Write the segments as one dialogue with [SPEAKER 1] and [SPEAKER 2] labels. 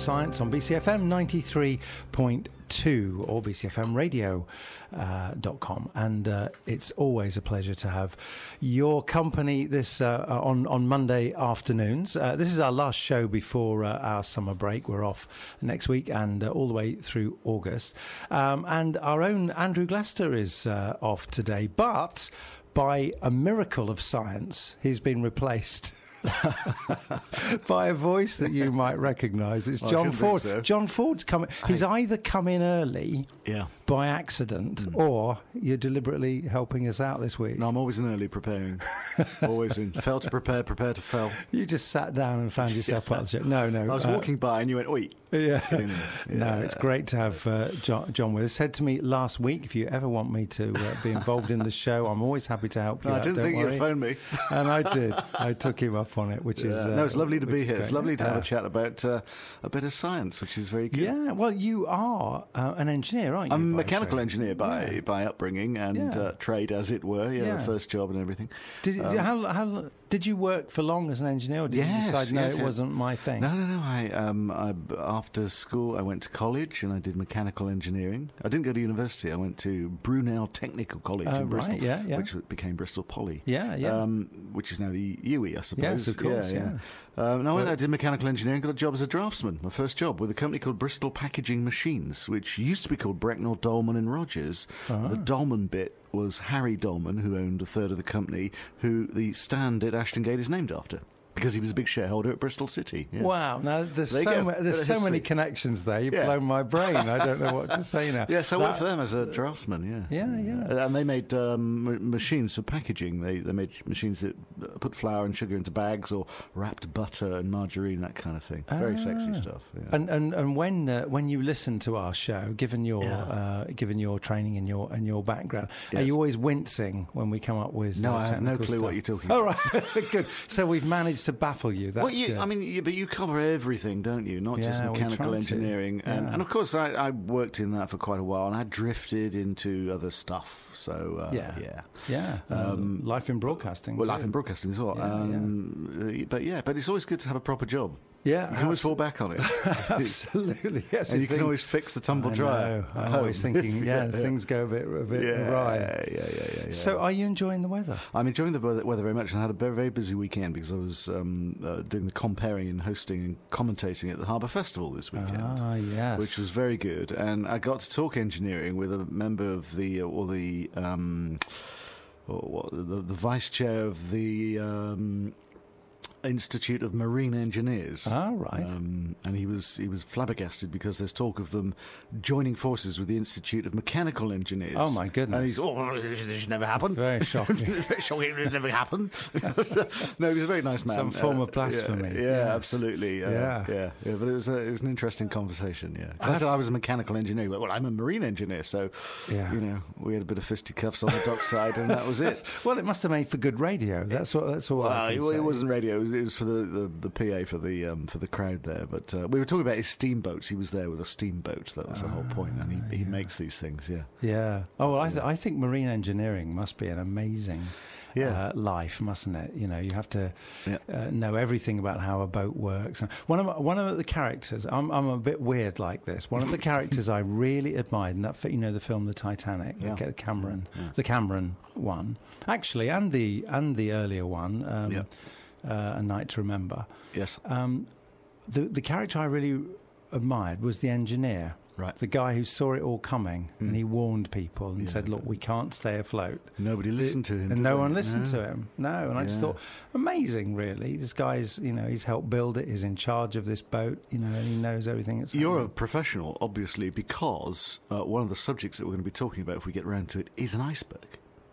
[SPEAKER 1] Science
[SPEAKER 2] on BCFM 93.2 or BCFMradio.com. and uh, it's always a pleasure to have your company this uh, on, on Monday afternoons. Uh, this is our last show before uh, our summer break. We're off next week and uh, all the way through August. Um, and our own Andrew Glester is uh, off today, but by a miracle of science, he's been replaced. by a voice that you might recognise. It's
[SPEAKER 3] I
[SPEAKER 2] John Ford.
[SPEAKER 3] so.
[SPEAKER 2] John Ford's coming. He's either come in early
[SPEAKER 3] Yeah.
[SPEAKER 2] by accident, or you're deliberately helping us out this week.
[SPEAKER 3] No, I'm always in early preparing. always in. Fail to prepare, prepare to fail.
[SPEAKER 2] You just sat down and found yourself part of the show. No, no.
[SPEAKER 3] I was
[SPEAKER 2] uh,
[SPEAKER 3] walking by and you went, oi.
[SPEAKER 2] Yeah.
[SPEAKER 3] There.
[SPEAKER 2] No, it's great to have uh, John, John with us. Said to me last week, if you ever want me to uh, be involved in the show, I'm always happy to help you.
[SPEAKER 3] No, I didn't
[SPEAKER 2] don't
[SPEAKER 3] think
[SPEAKER 2] worry.
[SPEAKER 3] you'd phone me.
[SPEAKER 2] and I did. I took him up on it, which is uh,
[SPEAKER 3] no, it's lovely to be here. It's lovely to have a chat about uh, a bit of science, which is very good.
[SPEAKER 2] Yeah, well, you are uh, an engineer, aren't you?
[SPEAKER 3] I'm a mechanical
[SPEAKER 2] trade?
[SPEAKER 3] engineer by,
[SPEAKER 2] Yeah.
[SPEAKER 3] by upbringing and
[SPEAKER 2] Yeah.
[SPEAKER 3] uh, trade, as it were. Yeah,
[SPEAKER 2] Yeah.
[SPEAKER 3] the first job and everything.
[SPEAKER 2] Did you, how, how did you work for long as an engineer, or did
[SPEAKER 3] Yes,
[SPEAKER 2] you decide no,
[SPEAKER 3] yes,
[SPEAKER 2] it
[SPEAKER 3] yeah.
[SPEAKER 2] wasn't my thing?
[SPEAKER 3] No, no, no. I, um, I, after school, I went to college and I did mechanical engineering. I didn't go to university. I went to Brunel Technical College
[SPEAKER 2] Oh,
[SPEAKER 3] in Bristol,
[SPEAKER 2] right, yeah, yeah.
[SPEAKER 3] which became Bristol Poly.
[SPEAKER 2] Yeah, yeah.
[SPEAKER 3] Um, which is now the UE, I suppose.
[SPEAKER 2] Yes, of course,
[SPEAKER 3] Yeah, yeah. Um, no, I went there, did mechanical engineering, got a job as a draftsman, my first job, with a company called Bristol Packaging Machines, which used to be called Brecknell, Dolman and Rogers.
[SPEAKER 2] Ah.
[SPEAKER 3] The Dolman bit was Harry Dolman, who owned a third of the company, who the stand at Ashton Gate is named after. Because he was a big shareholder at Bristol City. yeah.
[SPEAKER 2] Wow! Now there's
[SPEAKER 3] There
[SPEAKER 2] so ma- there's so many connections there. You've
[SPEAKER 3] Yeah.
[SPEAKER 2] blown my brain. I don't know what to say now.
[SPEAKER 3] Yes, I worked for them as a draftsman. Yeah,
[SPEAKER 2] Yeah, yeah.
[SPEAKER 3] Uh, And they made um, m- machines for packaging. They they made machines that uh, put flour and sugar into bags or wrapped butter and margarine, that kind of thing. Very sexy
[SPEAKER 2] Ah.
[SPEAKER 3] stuff. Yeah.
[SPEAKER 2] And and and when uh, when you listen to our show, given your
[SPEAKER 3] Yeah.
[SPEAKER 2] uh, given your training and your and your background, are you always wincing when we come up with?
[SPEAKER 3] No,
[SPEAKER 2] uh,
[SPEAKER 3] I have no
[SPEAKER 2] technical
[SPEAKER 3] clue what you're talking
[SPEAKER 2] Oh right, good. So we've managed to baffle you. That's
[SPEAKER 3] well, you. I mean, you, but you cover everything, don't you? Not just
[SPEAKER 2] Yeah, we
[SPEAKER 3] mechanical engineering, and,
[SPEAKER 2] Yeah.
[SPEAKER 3] and of course, I, I worked in that for quite a while, and I drifted into other stuff. So uh,
[SPEAKER 2] Yeah.
[SPEAKER 3] yeah.
[SPEAKER 2] yeah, um, life in broadcasting.
[SPEAKER 3] Well,
[SPEAKER 2] too.
[SPEAKER 3] life in broadcasting as well.
[SPEAKER 2] Yeah,
[SPEAKER 3] um, uh, But yeah, but it's always good to have a proper job.
[SPEAKER 2] Yeah,
[SPEAKER 3] You can always fall back on it.
[SPEAKER 2] absolutely. Yes,
[SPEAKER 3] and you
[SPEAKER 2] if
[SPEAKER 3] can always fix the tumble dryer.
[SPEAKER 2] I'm always thinking, yeah, things go a bit a bit
[SPEAKER 3] yeah,
[SPEAKER 2] awry.
[SPEAKER 3] Yeah, yeah, yeah, yeah, yeah.
[SPEAKER 2] So, are you enjoying the weather?
[SPEAKER 3] I'm enjoying the weather, weather very much, I had a very, very busy weekend because I was um, uh, doing the comparing and hosting and commentating at the Harbour Festival this weekend.
[SPEAKER 2] Ah, yes.
[SPEAKER 3] Which was very good, and I got to talk engineering with a member of the or the um, or what, the, the vice chair of the um, Institute of Marine Engineers.
[SPEAKER 2] Ah, right.
[SPEAKER 3] Um, and he was he was flabbergasted because there's talk of them joining forces with the Institute of Mechanical Engineers.
[SPEAKER 2] Oh, my goodness.
[SPEAKER 3] And he's oh, this should never happen.
[SPEAKER 2] Very shocking.
[SPEAKER 3] Very shocking. It never happened. no, he was a very nice man.
[SPEAKER 2] Some form
[SPEAKER 3] Uh,
[SPEAKER 2] of blasphemy.
[SPEAKER 3] Yeah, yeah
[SPEAKER 2] Yes.
[SPEAKER 3] absolutely. Uh,
[SPEAKER 2] Yeah.
[SPEAKER 3] yeah, yeah. But it was a, it was an interesting conversation. Yeah, I, said I was a mechanical engineer. Went, well, I'm a marine engineer, so
[SPEAKER 2] Yeah.
[SPEAKER 3] you know, we had a bit of fisticuffs on the dockside, and that was it.
[SPEAKER 2] Well, it must have made for good radio. That's what. That's all. I
[SPEAKER 3] Well, it, it wasn't radio. It was, it was for the, the, the PA for the um, for the crowd there. But uh, we were talking about his steamboats. He was there with a steamboat. That was the whole point. And he, he makes these things. Yeah.
[SPEAKER 2] Yeah. Oh, well, I, th- I think marine engineering must be an amazing
[SPEAKER 3] Yeah.
[SPEAKER 2] uh, life, mustn't it? You know, you have to
[SPEAKER 3] Yeah.
[SPEAKER 2] uh, know everything about how a boat works. One of my, one of the characters, I'm I'm a bit weird like this. One of the characters I really admired, and that you know the film The Titanic,
[SPEAKER 3] Yeah.
[SPEAKER 2] the Cameron, the Cameron one, actually, and the and the earlier one, um,
[SPEAKER 3] Yeah.
[SPEAKER 2] Uh, A Night to Remember.
[SPEAKER 3] Yes.
[SPEAKER 2] Um, the the character I really admired was the engineer.
[SPEAKER 3] Right.
[SPEAKER 2] The guy who saw it all coming and
[SPEAKER 3] Mm.
[SPEAKER 2] he warned people and
[SPEAKER 3] Yeah.
[SPEAKER 2] said, "Look, we can't stay afloat."
[SPEAKER 3] Nobody listened to him.
[SPEAKER 2] and no
[SPEAKER 3] they?
[SPEAKER 2] one listened
[SPEAKER 3] No.
[SPEAKER 2] to him. No, and I just thought, amazing, really. This guy's, you know, he's helped build it. He's in charge of this boat, you know, and he knows everything that's
[SPEAKER 3] You're a professional, obviously, because uh, one of the subjects that we're going to be talking about, if we get round to it, is an iceberg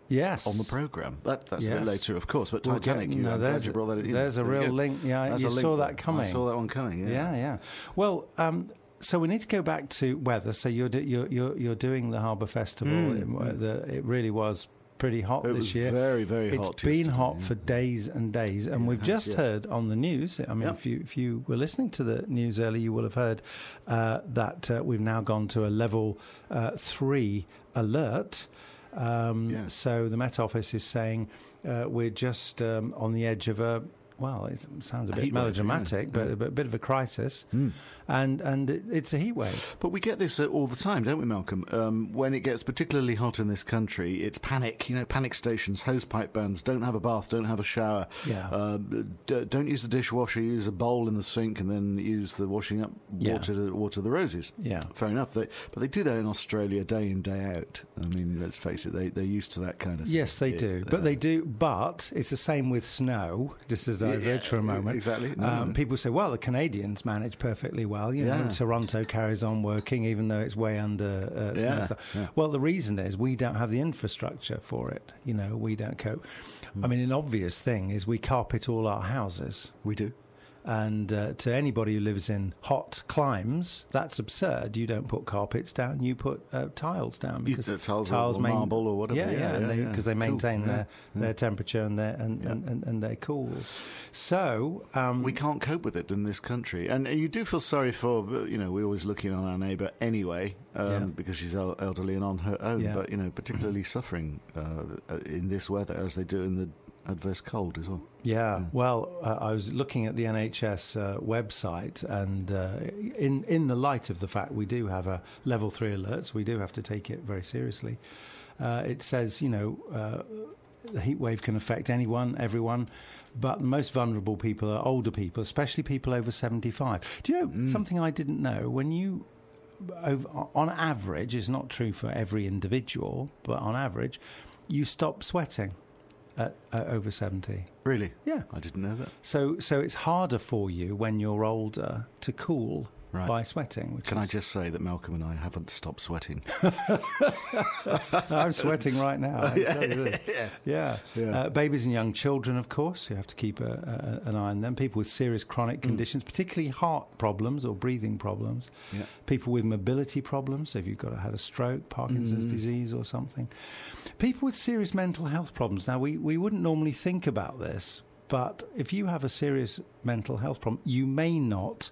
[SPEAKER 2] yes
[SPEAKER 3] on the program. That, that's a bit later, of course. But
[SPEAKER 2] We'll
[SPEAKER 3] Titanic,
[SPEAKER 2] get-
[SPEAKER 3] you,
[SPEAKER 2] no,
[SPEAKER 3] I'm
[SPEAKER 2] there's
[SPEAKER 3] you brought that in.
[SPEAKER 2] there's a
[SPEAKER 3] There
[SPEAKER 2] real link. Yeah,
[SPEAKER 3] That's
[SPEAKER 2] you
[SPEAKER 3] link
[SPEAKER 2] saw that coming.
[SPEAKER 3] I saw that one coming. Yeah.
[SPEAKER 2] Yeah, yeah. Well, um, so we need to go back to weather. So you're do, you're, you're you're doing the Harbour Festival.
[SPEAKER 3] Mm,
[SPEAKER 2] It,
[SPEAKER 3] mm.
[SPEAKER 2] the, it really was pretty hot
[SPEAKER 3] It
[SPEAKER 2] this
[SPEAKER 3] was
[SPEAKER 2] year.
[SPEAKER 3] very, very
[SPEAKER 2] It's
[SPEAKER 3] hot.
[SPEAKER 2] It's
[SPEAKER 3] been
[SPEAKER 2] hot
[SPEAKER 3] yeah.
[SPEAKER 2] for days and days, and
[SPEAKER 3] Yeah,
[SPEAKER 2] we've just
[SPEAKER 3] yeah.
[SPEAKER 2] heard on the news. I mean,
[SPEAKER 3] Yep.
[SPEAKER 2] if you if you were listening to the news earlier, you will have heard uh, that uh, we've now gone to a level uh, three alert. Um,
[SPEAKER 3] Yeah.
[SPEAKER 2] So the Met Office is saying uh, we're just um, on the edge of a. Well, it sounds a
[SPEAKER 3] A
[SPEAKER 2] bit
[SPEAKER 3] wave,
[SPEAKER 2] melodramatic,
[SPEAKER 3] yeah,
[SPEAKER 2] but
[SPEAKER 3] yeah.
[SPEAKER 2] a bit- of a crisis,
[SPEAKER 3] Mm.
[SPEAKER 2] and and it, it's a heat wave.
[SPEAKER 3] But we get this uh, all the time, don't we, Malcolm? Um, when it gets particularly hot in this country, it's panic. You know, panic stations, hosepipe bans. Don't have a bath. Don't have a shower.
[SPEAKER 2] Yeah.
[SPEAKER 3] Um, d- don't use the dishwasher. Use a bowl in the sink, and then use the washing up
[SPEAKER 2] Yeah.
[SPEAKER 3] water to water the roses.
[SPEAKER 2] Yeah.
[SPEAKER 3] Fair enough. They, but they do that in Australia day in day out. I mean, let's face it, they they're used to that kind of. Thing.
[SPEAKER 2] Yes, they
[SPEAKER 3] It,
[SPEAKER 2] do.
[SPEAKER 3] uh,
[SPEAKER 2] But they do. But it's the same with snow. Just as
[SPEAKER 3] Yeah,
[SPEAKER 2] for a moment.
[SPEAKER 3] exactly. No,
[SPEAKER 2] um,
[SPEAKER 3] no.
[SPEAKER 2] People say, "Well, the Canadians manage perfectly well." You know,
[SPEAKER 3] Yeah.
[SPEAKER 2] and Toronto carries on working even though it's way under uh.
[SPEAKER 3] Yeah, yeah.
[SPEAKER 2] Well, the reason is we don't have the infrastructure for it. You know, we don't cope.
[SPEAKER 3] Hmm.
[SPEAKER 2] I mean, an obvious thing is we carpet all our houses.
[SPEAKER 3] We do.
[SPEAKER 2] And uh, to anybody who lives in hot climes, that's absurd. You don't put carpets down; you put uh, tiles down because
[SPEAKER 3] uh, tiles or- or
[SPEAKER 2] main-
[SPEAKER 3] marble or whatever.
[SPEAKER 2] Yeah,
[SPEAKER 3] Yeah,
[SPEAKER 2] yeah,
[SPEAKER 3] yeah,
[SPEAKER 2] they
[SPEAKER 3] yeah.
[SPEAKER 2] because they
[SPEAKER 3] It's cool.
[SPEAKER 2] maintain their their temperature and their and, and, and, and they're cool. So um,
[SPEAKER 3] we can't cope with it in this country, and you do feel sorry for. You know, we're always looking on our neighbour anyway, um, because she's elderly and on her own. But you know, particularly suffering uh, in this weather as they do in the adverse cold as well.
[SPEAKER 2] Yeah, well, uh, I was looking at the NHS uh, website, and uh, in in the light of the fact we do have a level three alert, so we do have to take it very seriously. Uh, it says, you know, uh, the heat wave can affect anyone, everyone, but the most vulnerable people are older people, especially people over seventy five. Do you know
[SPEAKER 3] Mm.
[SPEAKER 2] something I didn't know? When you on average, it's not true for every individual, but on average, you stop sweating at, at over seventy.
[SPEAKER 3] Really,
[SPEAKER 2] Yeah.
[SPEAKER 3] I didn't know that.
[SPEAKER 2] So, so it's harder for you when you're older to cool
[SPEAKER 3] Right.
[SPEAKER 2] by sweating. Which
[SPEAKER 3] Can I just say that Malcolm and I haven't stopped sweating?
[SPEAKER 2] I'm sweating right now. Tell
[SPEAKER 3] yeah.
[SPEAKER 2] Yeah,
[SPEAKER 3] Yeah.
[SPEAKER 2] Uh, babies and young children, of course, you have to keep a, a, an eye on them. People with serious chronic conditions, particularly heart problems or breathing problems.
[SPEAKER 3] Yeah.
[SPEAKER 2] People with mobility problems, so if you've got had a stroke, Parkinson's
[SPEAKER 3] Mm.
[SPEAKER 2] disease, or something. People with serious mental health problems. Now, we, we wouldn't normally think about this, but if you have a serious mental health problem, you may not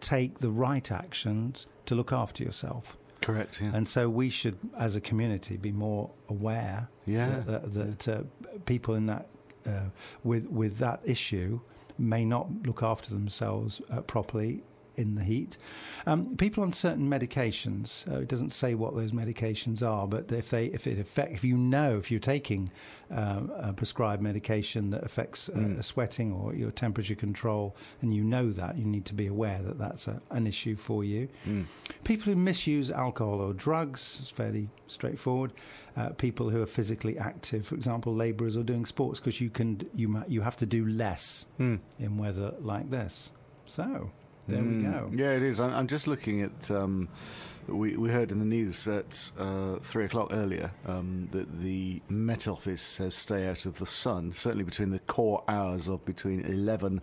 [SPEAKER 2] take the right actions to look after yourself.
[SPEAKER 3] Correct. Yeah.
[SPEAKER 2] And so we should, as a community, be more aware
[SPEAKER 3] Yeah,
[SPEAKER 2] that, that, that uh, people in that uh, with with that issue may not look after themselves uh, properly in the heat. Um, people on certain medications, uh, it doesn't say what those medications are, but if they if it affect if you know if you're taking um, a prescribed medication that affects uh,
[SPEAKER 3] Mm.
[SPEAKER 2] sweating or your temperature control, and you know that, you need to be aware that that's a, an issue for you.
[SPEAKER 3] Mm.
[SPEAKER 2] People who misuse alcohol or drugs, it's fairly straightforward. Uh, people who are physically active, for example, labourers or doing sports, because you can you you have to do less
[SPEAKER 3] Mm.
[SPEAKER 2] in weather like this. So there
[SPEAKER 3] Mm.
[SPEAKER 2] we go.
[SPEAKER 3] Yeah, it is. I'm, just looking at. Um, we we heard in the news at uh, three o'clock earlier um, that the Met Office says stay out of the sun, certainly between the core hours of between 11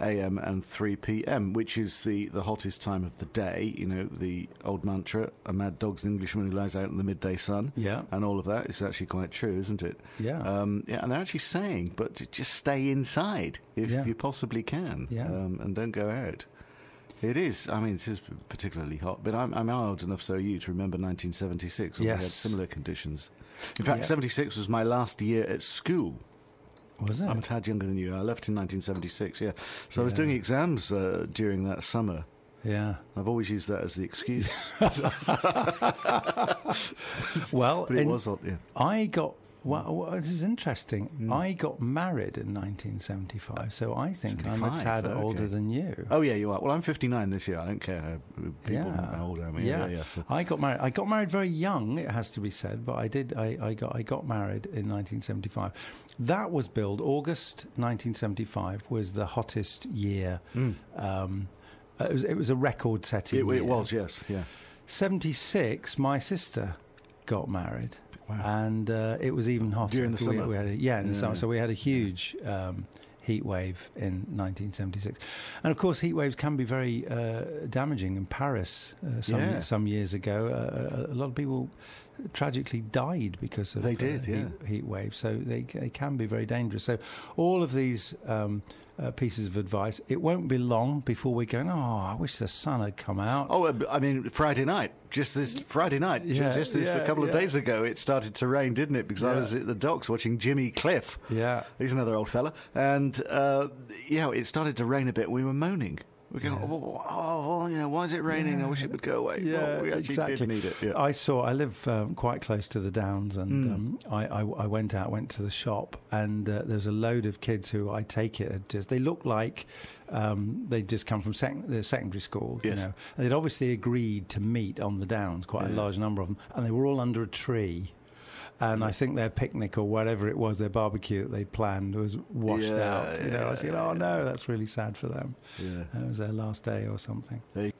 [SPEAKER 3] a.m. and 3 p.m., which is the, the hottest time of the day. You know, the old mantra: "A mad dog's an Englishman who lies out in the midday sun."
[SPEAKER 2] Yeah,
[SPEAKER 3] And all of that is actually quite true, isn't it?
[SPEAKER 2] yeah,
[SPEAKER 3] Um, yeah, and they're actually saying, but just stay inside if
[SPEAKER 2] Yeah.
[SPEAKER 3] you possibly can,
[SPEAKER 2] Yeah.
[SPEAKER 3] um, and don't go out. It is. I mean, it is particularly hot, but I'm, I'm old enough, so are you, to remember 1976 when we had similar conditions. In fact,
[SPEAKER 2] Yeah.
[SPEAKER 3] 76 was my last year at school.
[SPEAKER 2] was it?
[SPEAKER 3] I'm a tad younger than you. I left in 1976. Yeah, so I was doing exams uh, during that summer.
[SPEAKER 2] yeah.
[SPEAKER 3] I've always used that as the excuse,
[SPEAKER 2] Well,
[SPEAKER 3] but it was hot. Yeah.
[SPEAKER 2] I got. Well, well, this is interesting.
[SPEAKER 3] Mm.
[SPEAKER 2] I got married in 1975, so I think I'm a tad
[SPEAKER 3] okay.
[SPEAKER 2] older than you.
[SPEAKER 3] Oh yeah, you are. Well, I'm 59 this year. I don't care how people
[SPEAKER 2] Yeah.
[SPEAKER 3] how old I am.
[SPEAKER 2] Yeah.
[SPEAKER 3] yeah. so.
[SPEAKER 2] I got married. I got married very young. It has to be said, but I did. I, I got. I got married in 1975. That was billed. August 1975 was the hottest year.
[SPEAKER 3] Mm.
[SPEAKER 2] Um, it was. It was a record-setting.
[SPEAKER 3] It,
[SPEAKER 2] year.
[SPEAKER 3] it was, yes, yeah.
[SPEAKER 2] 76. My sister got married, and uh, it was even hotter
[SPEAKER 3] During the
[SPEAKER 2] We-
[SPEAKER 3] summer?
[SPEAKER 2] We, a, yeah, in the
[SPEAKER 3] Yeah.
[SPEAKER 2] summer. So we had a huge um, heat wave in 1976. And of course, heat waves can be very uh, damaging. In Paris, uh, some,
[SPEAKER 3] Yeah.
[SPEAKER 2] some years ago, uh, a lot of people tragically died because of
[SPEAKER 3] They
[SPEAKER 2] uh,
[SPEAKER 3] did, yeah.
[SPEAKER 2] heat, heat waves. So they, they can be very dangerous. So all of these um, uh, pieces of advice, it won't be long before we're going, oh, I wish the sun had come out.
[SPEAKER 3] Oh, uh, I mean, Friday night. Just this Friday night.
[SPEAKER 2] Yeah,
[SPEAKER 3] just this
[SPEAKER 2] yeah,
[SPEAKER 3] a couple of
[SPEAKER 2] yeah.
[SPEAKER 3] days ago, it started to rain, didn't it? Because I was at the docks watching Jimmy Cliff.
[SPEAKER 2] Yeah.
[SPEAKER 3] He's another old fella. And, uh, yeah, it started to rain a bit. We were moaning. We're going,
[SPEAKER 2] Yeah.
[SPEAKER 3] oh, oh, well, you know, why is it raining? I wish it would go away. well, we
[SPEAKER 2] exactly.
[SPEAKER 3] need it. Yeah.
[SPEAKER 2] I saw. I live um, quite close to the Downs, and
[SPEAKER 3] Mm.
[SPEAKER 2] um, I, I, I went out, went to the shop, and uh, there's a load of kids who I take it just they look like um, they'd just come from sec- the secondary school,
[SPEAKER 3] Yes.
[SPEAKER 2] you know. And they'd obviously agreed to meet on the Downs, quite a large number of them, and they were all under a tree. And I think their picnic or whatever it was, their barbecue that they planned was washed
[SPEAKER 3] Yeah,
[SPEAKER 2] out. You know, I was
[SPEAKER 3] yeah,
[SPEAKER 2] thinking, oh
[SPEAKER 3] yeah.
[SPEAKER 2] no, that's really sad for them.
[SPEAKER 3] yeah.
[SPEAKER 2] It was their last day or something. Uh,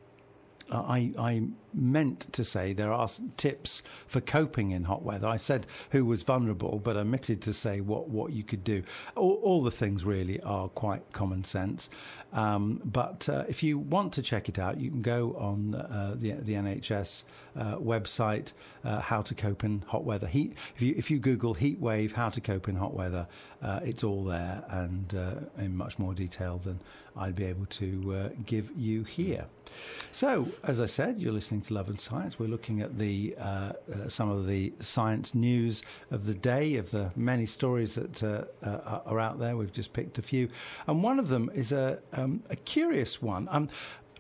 [SPEAKER 2] I, I meant to say there are tips for coping in hot weather. I said who was vulnerable, but omitted to say what, what you could do. All, all the things really are quite common sense. Um, but uh, if you want to check it out, you can go on uh, the, the NHS uh, website, uh, how to cope in hot weather. Heat, if, you, if you Google heat wave, how to cope in hot weather, uh, it's all there and uh, in much more detail than I'd be able to give you here. So, as I said, you're listening to Love and Science. We're looking at the some of the science news of the day, of the many stories that are out there. We've just picked a few, and one of them is a um, a curious one. Um,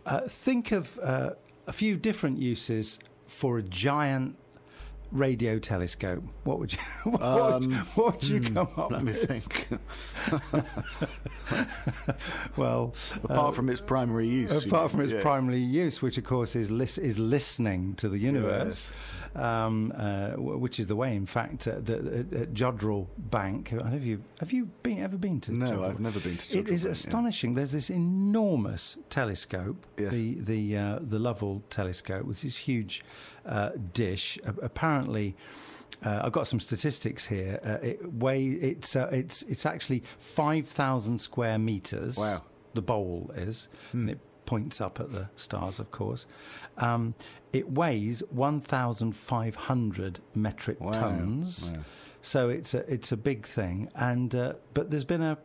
[SPEAKER 2] uh, think of uh, a few different uses for a giant radio telescope. What would you what, would,
[SPEAKER 3] Um,
[SPEAKER 2] what would you come up
[SPEAKER 3] Let me
[SPEAKER 2] with?
[SPEAKER 3] think.
[SPEAKER 2] Well,
[SPEAKER 3] Apart from its primary use.
[SPEAKER 2] apart from its
[SPEAKER 3] yeah.
[SPEAKER 2] primary use, which of course is lis- is listening to the universe, um, uh, w- which is the way, in fact, uh, the, at, at Jodrell Bank. I don't know if you have you been ever been to?
[SPEAKER 3] No,
[SPEAKER 2] Jodrell?
[SPEAKER 3] I've never been to
[SPEAKER 2] It
[SPEAKER 3] Jodrell
[SPEAKER 2] is
[SPEAKER 3] Bank, yeah.
[SPEAKER 2] astonishing. There's this enormous telescope,
[SPEAKER 3] Yes.
[SPEAKER 2] the the uh, the Lovell telescope, with this huge uh, dish. Apparently. Uh, I've got some statistics here. Uh, it weigh it's uh, it's it's actually five thousand square meters.
[SPEAKER 3] Wow.
[SPEAKER 2] The bowl is,
[SPEAKER 3] Hmm.
[SPEAKER 2] and it points up at the stars, of course. Um, it weighs one thousand five hundred metric
[SPEAKER 3] Wow.
[SPEAKER 2] tons.
[SPEAKER 3] Wow.
[SPEAKER 2] So it's a it's a big thing, and uh, but there's been a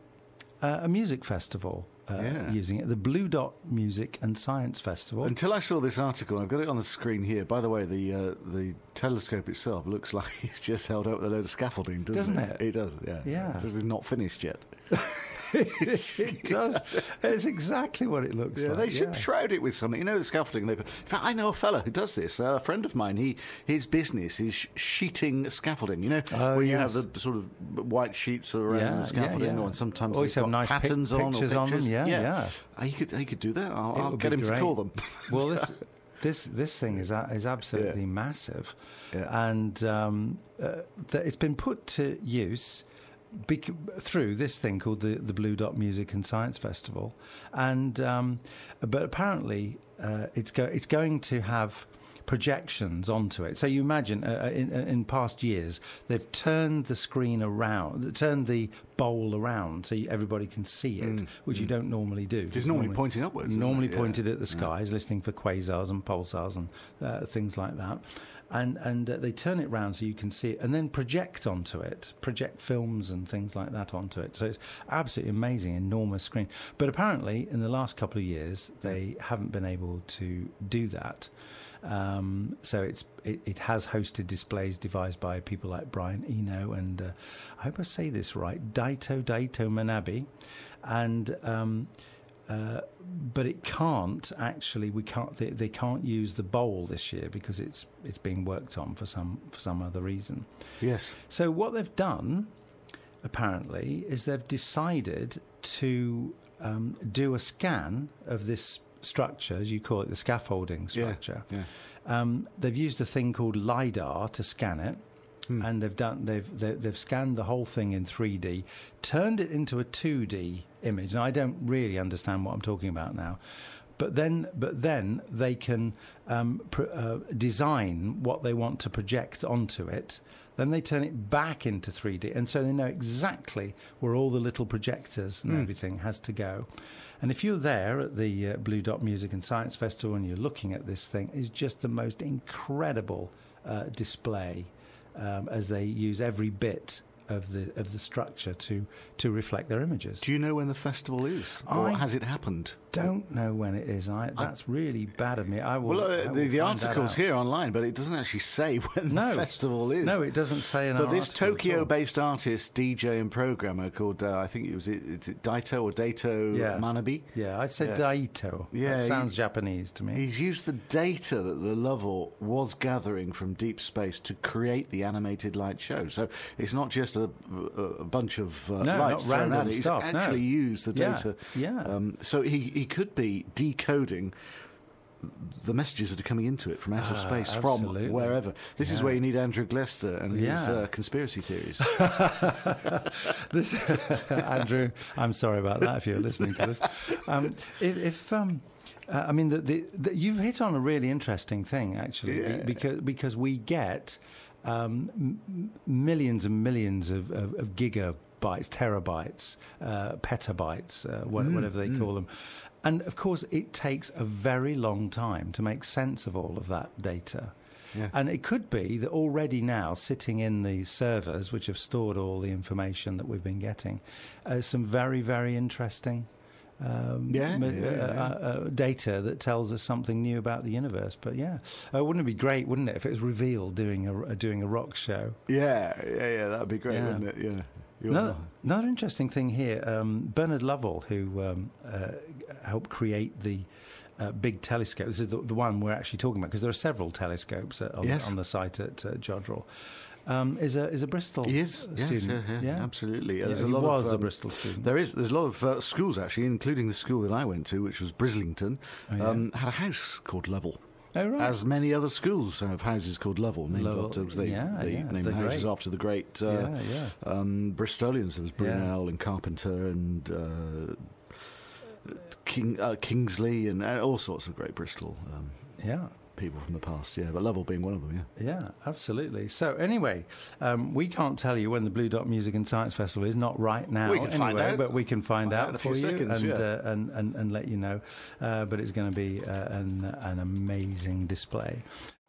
[SPEAKER 2] a music festival uh,
[SPEAKER 3] Yeah.
[SPEAKER 2] using it, the Blue Dot Music and Science Festival.
[SPEAKER 3] Until I saw this article, I've got it on the screen here. By the way, the uh, the telescope itself looks like it's just held up with a load of scaffolding, doesn't,
[SPEAKER 2] Doesn't it?
[SPEAKER 3] It does, yeah.
[SPEAKER 2] Yeah.
[SPEAKER 3] This is not finished yet.
[SPEAKER 2] it does. It's exactly what it looks
[SPEAKER 3] Yeah,
[SPEAKER 2] like.
[SPEAKER 3] they should
[SPEAKER 2] yeah.
[SPEAKER 3] shroud it with something. You know, the scaffolding. They, in fact, I know a fella who does this. Uh, a friend of mine. He his business is sheeting scaffolding. You know,
[SPEAKER 2] Oh,
[SPEAKER 3] where you have the sort of white sheets around
[SPEAKER 2] Yeah,
[SPEAKER 3] the scaffolding,
[SPEAKER 2] yeah,
[SPEAKER 3] or sometimes
[SPEAKER 2] Always
[SPEAKER 3] they've
[SPEAKER 2] have
[SPEAKER 3] got
[SPEAKER 2] nice pic-
[SPEAKER 3] patterns on or
[SPEAKER 2] pictures on them, yeah, yeah.
[SPEAKER 3] Uh, He could he could do that. I'll, I'll get him
[SPEAKER 2] great.
[SPEAKER 3] to call them.
[SPEAKER 2] well, this this this thing is is absolutely massive, and um, uh, it's been put to use. Bec- through this thing called the, the Blue Dot Music and Science Festival, and um, but apparently uh, it's go- it's going to have projections onto it. So you imagine uh, in, in past years they've turned the screen around, turned the bowl around so you, everybody can see it, which you don't normally do.
[SPEAKER 3] It's normally pointing upwards,
[SPEAKER 2] Normally?
[SPEAKER 3] Yeah.
[SPEAKER 2] pointed at the skies, listening for quasars and pulsars and uh, things like that. And and uh, they turn it round so you can see it, and then project onto it, project films and things like that onto it. So it's absolutely amazing, enormous screen. But apparently, in the last couple of years, they haven't been able to do that. Um, so it's it, it has hosted displays devised by people like Brian Eno and uh, I hope I say this right, Daito Daito Manabe, and um, uh, but it can't actually. We can't. They, they can't use the bowl this year because it's it's being worked on for some for some other reason.
[SPEAKER 3] Yes.
[SPEAKER 2] So what they've done, apparently, is they've decided to um, do a scan of this structure, as you call it, the scaffolding structure.
[SPEAKER 3] Yeah.
[SPEAKER 2] Um, they've used a thing called lidar to scan it,
[SPEAKER 3] Hmm.
[SPEAKER 2] and they've done they've, they've they've scanned the whole thing in 3D, turned it into a 2D image. And I don't really understand what I'm talking about now, but then but then they can um, pr- uh, design what they want to project onto it. Then they turn it back into 3D, and so they know exactly where all the little projectors and everything has to go. And if you're there at the uh, Blue Dot Music and Science Festival and you're looking at this thing, it's just the most incredible uh, display um, as they use every bit of the of the structure to to reflect their images.
[SPEAKER 3] Do you know when the festival is, or
[SPEAKER 2] I-
[SPEAKER 3] has it happened?
[SPEAKER 2] Don't know when it is. I, that's really bad of me. I will.
[SPEAKER 3] Well,
[SPEAKER 2] I
[SPEAKER 3] uh,
[SPEAKER 2] will
[SPEAKER 3] the, the article's here online, but it doesn't actually say when
[SPEAKER 2] No.
[SPEAKER 3] the festival is.
[SPEAKER 2] No, it doesn't say in
[SPEAKER 3] But this
[SPEAKER 2] article at all.
[SPEAKER 3] Tokyo-based artist, DJ, and programmer called uh, I think it was it, it's Daito or Daito
[SPEAKER 2] Yeah.
[SPEAKER 3] Manabe.
[SPEAKER 2] Yeah, I said
[SPEAKER 3] Yeah.
[SPEAKER 2] Daito.
[SPEAKER 3] Yeah,
[SPEAKER 2] that
[SPEAKER 3] he-
[SPEAKER 2] sounds Japanese to me.
[SPEAKER 3] He's used the data that the Lovell was gathering from deep space to create the animated light show. So it's not just a, a, bunch of uh,
[SPEAKER 2] No, not
[SPEAKER 3] lights thrown
[SPEAKER 2] random
[SPEAKER 3] it. He's
[SPEAKER 2] stuff, no.
[SPEAKER 3] actually used the
[SPEAKER 2] Yeah,
[SPEAKER 3] data.
[SPEAKER 2] yeah.
[SPEAKER 3] Um, so he, he could be decoding the messages that are coming into it from outer
[SPEAKER 2] Ah,
[SPEAKER 3] space, from wherever. This is where you need Andrew Glester and his uh, conspiracy theories.
[SPEAKER 2] this, Andrew, I'm sorry about that if you're listening to this. Um, if, if um, uh, I mean, the, the, the, you've hit on a really interesting thing, actually,
[SPEAKER 3] Yeah.
[SPEAKER 2] because because we get um, m- millions and millions of, of, of gigabytes, terabytes, uh, petabytes, uh, wha-
[SPEAKER 3] Mm,
[SPEAKER 2] whatever they call them. And of course, it takes a very long time to make sense of all of that data.
[SPEAKER 3] Yeah.
[SPEAKER 2] And it could be that already now, sitting in the servers which have stored all the information that we've been getting, uh, some very, very interesting um,
[SPEAKER 3] Yeah,
[SPEAKER 2] uh,
[SPEAKER 3] yeah.
[SPEAKER 2] Uh, uh, data that tells us something new about the universe. But yeah, uh, wouldn't it be great, wouldn't it, if it was revealed doing a uh, doing a rock show?
[SPEAKER 3] yeah, yeah, yeah, that'd be great, wouldn't it? Yeah.
[SPEAKER 2] Another,
[SPEAKER 3] not-
[SPEAKER 2] another interesting thing here, um, Bernard Lovell, who um, uh, helped create the uh, big telescope. This is the, the one we're actually talking about because there are several telescopes uh, on,
[SPEAKER 3] Yes.
[SPEAKER 2] on the site at uh, Jodrell. Um, is a is a Bristol
[SPEAKER 3] He is, yes,
[SPEAKER 2] student.
[SPEAKER 3] yeah, yeah, absolutely.
[SPEAKER 2] Yeah,
[SPEAKER 3] There's a lot of,
[SPEAKER 2] was a
[SPEAKER 3] um,
[SPEAKER 2] Bristol student.
[SPEAKER 3] There is. There's a lot of uh, schools actually, including the school that I went to, which was Brislington,
[SPEAKER 2] Oh, yeah.
[SPEAKER 3] um, had a house called Lovell.
[SPEAKER 2] Oh right.
[SPEAKER 3] As many other schools have houses called Lovell, named
[SPEAKER 2] Lovell,
[SPEAKER 3] after they,
[SPEAKER 2] yeah,
[SPEAKER 3] they
[SPEAKER 2] yeah,
[SPEAKER 3] named the houses
[SPEAKER 2] great.
[SPEAKER 3] after the great uh,
[SPEAKER 2] yeah,
[SPEAKER 3] um, Bristolians. There was. Brunel and Carpenter and uh, King uh, Kingsley and uh, all sorts of great Bristol um,
[SPEAKER 2] Yeah.
[SPEAKER 3] People from the past. Yeah, but Lovell being one of them. Yeah.
[SPEAKER 2] Yeah, absolutely. So anyway, um, we can't tell you when the Blue Dot Music and Science Festival is. Not right now,
[SPEAKER 3] We can
[SPEAKER 2] anyway,
[SPEAKER 3] find out.
[SPEAKER 2] but we can find,
[SPEAKER 3] Find
[SPEAKER 2] out,
[SPEAKER 3] out
[SPEAKER 2] for you
[SPEAKER 3] seconds,
[SPEAKER 2] and,
[SPEAKER 3] yeah.
[SPEAKER 2] uh, and, and and let you know. Uh, but it's going to be uh, an an amazing display.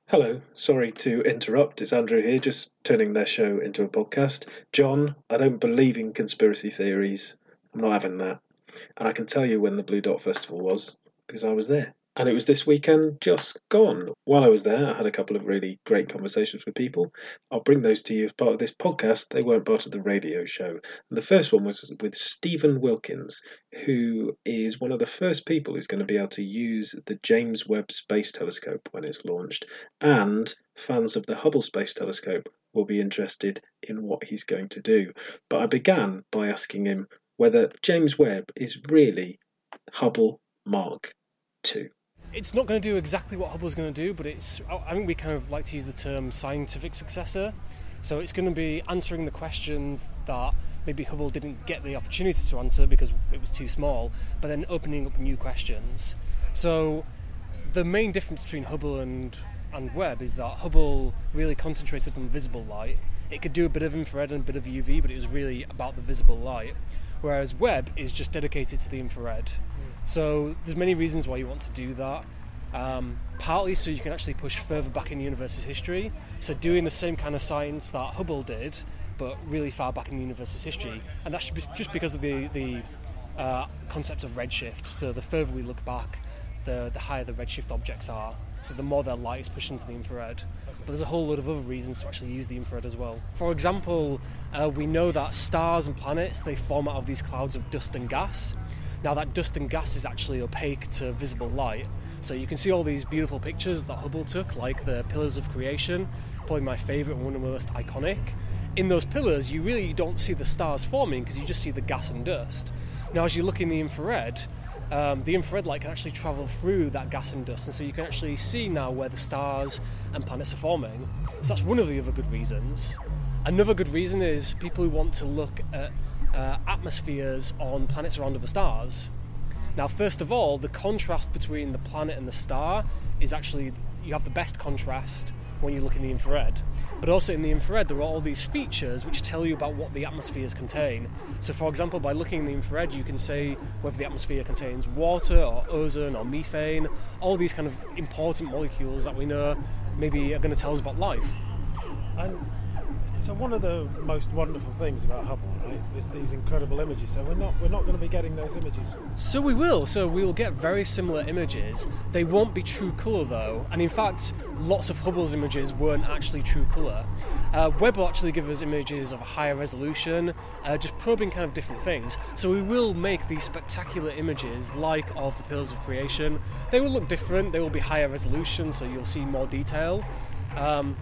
[SPEAKER 1] Hello, sorry to interrupt. It's Andrew here, just turning their show into a podcast. John, I don't believe in conspiracy theories. I'm not having that. And I can tell you when the Blue Dot Festival was because I was there. And it was this weekend just gone. While I was there, I had a couple of really great conversations with people. I'll bring those to you as part of this podcast. They weren't part of the radio show. And the first one was with Stephen Wilkins, who is one of the first people who's going to be able to use the James Webb Space Telescope when it's launched and fans of the Hubble Space Telescope will be interested in what he's going to do. But I began by asking him whether James Webb is really Hubble Mark II.
[SPEAKER 4] It's not going to do exactly what Hubble's going to do, but it's. I think we kind of like to use the term scientific successor. So it's going to be answering the questions that maybe Hubble didn't get the opportunity to answer because it was too small, but then opening up new questions. So the main difference between Hubble and and Webb is that Hubble really concentrated on visible light. It could do a bit of infrared and a bit of UV, but it was really about the visible light. Whereas Webb is just dedicated to the infrared. So there's many reasons why you want to do that. Um, partly so you can actually push further back in the universe's history. So doing the same kind of science that Hubble did, but really far back in the universe's history, and that's just because of the the uh, concept of redshift. So the further we look back, the the higher the redshift objects are. So the more their light is pushed into the infrared. But there's a whole lot of other reasons to actually use the infrared as well. For example, uh, we know that stars and planets they form out of these clouds of dust and gas. Now that dust and gas is actually opaque to visible light. So you can see all these beautiful pictures that Hubble took, like the pillars of creation, probably my favourite and one of the most iconic. In those pillars, you really don't see the stars forming because you just see the gas and dust. Now, as you look in the infrared, um, the infrared light can actually travel through that gas and dust, and so you can actually see now where the stars and planets are forming. So that's one of the other good reasons. Another good reason is people who want to look at uh, atmospheres on planets around other stars. Now, first of all, the contrast between the planet and the star is actually you have the best contrast when you look in the infrared. But also in the infrared, there are all these features which tell you about what the atmospheres contain. So, for example, by looking in the infrared, you can say whether the atmosphere contains water or ozone or methane, all these kind of important molecules that we know maybe are going to tell us about life.
[SPEAKER 5] So one of the most wonderful things about Hubble, right, is these incredible images. So we're not we're not going to be getting those images.
[SPEAKER 4] So we will. So we will get very similar images. They won't be true color though, and in fact, lots of Hubble's images weren't actually true color. Uh, Webb will actually give us images of a higher resolution, uh, just probing kind of different things. So we will make these spectacular images like of the Pillars of Creation. They will look different. They will be higher resolution, so you'll see more detail. Um,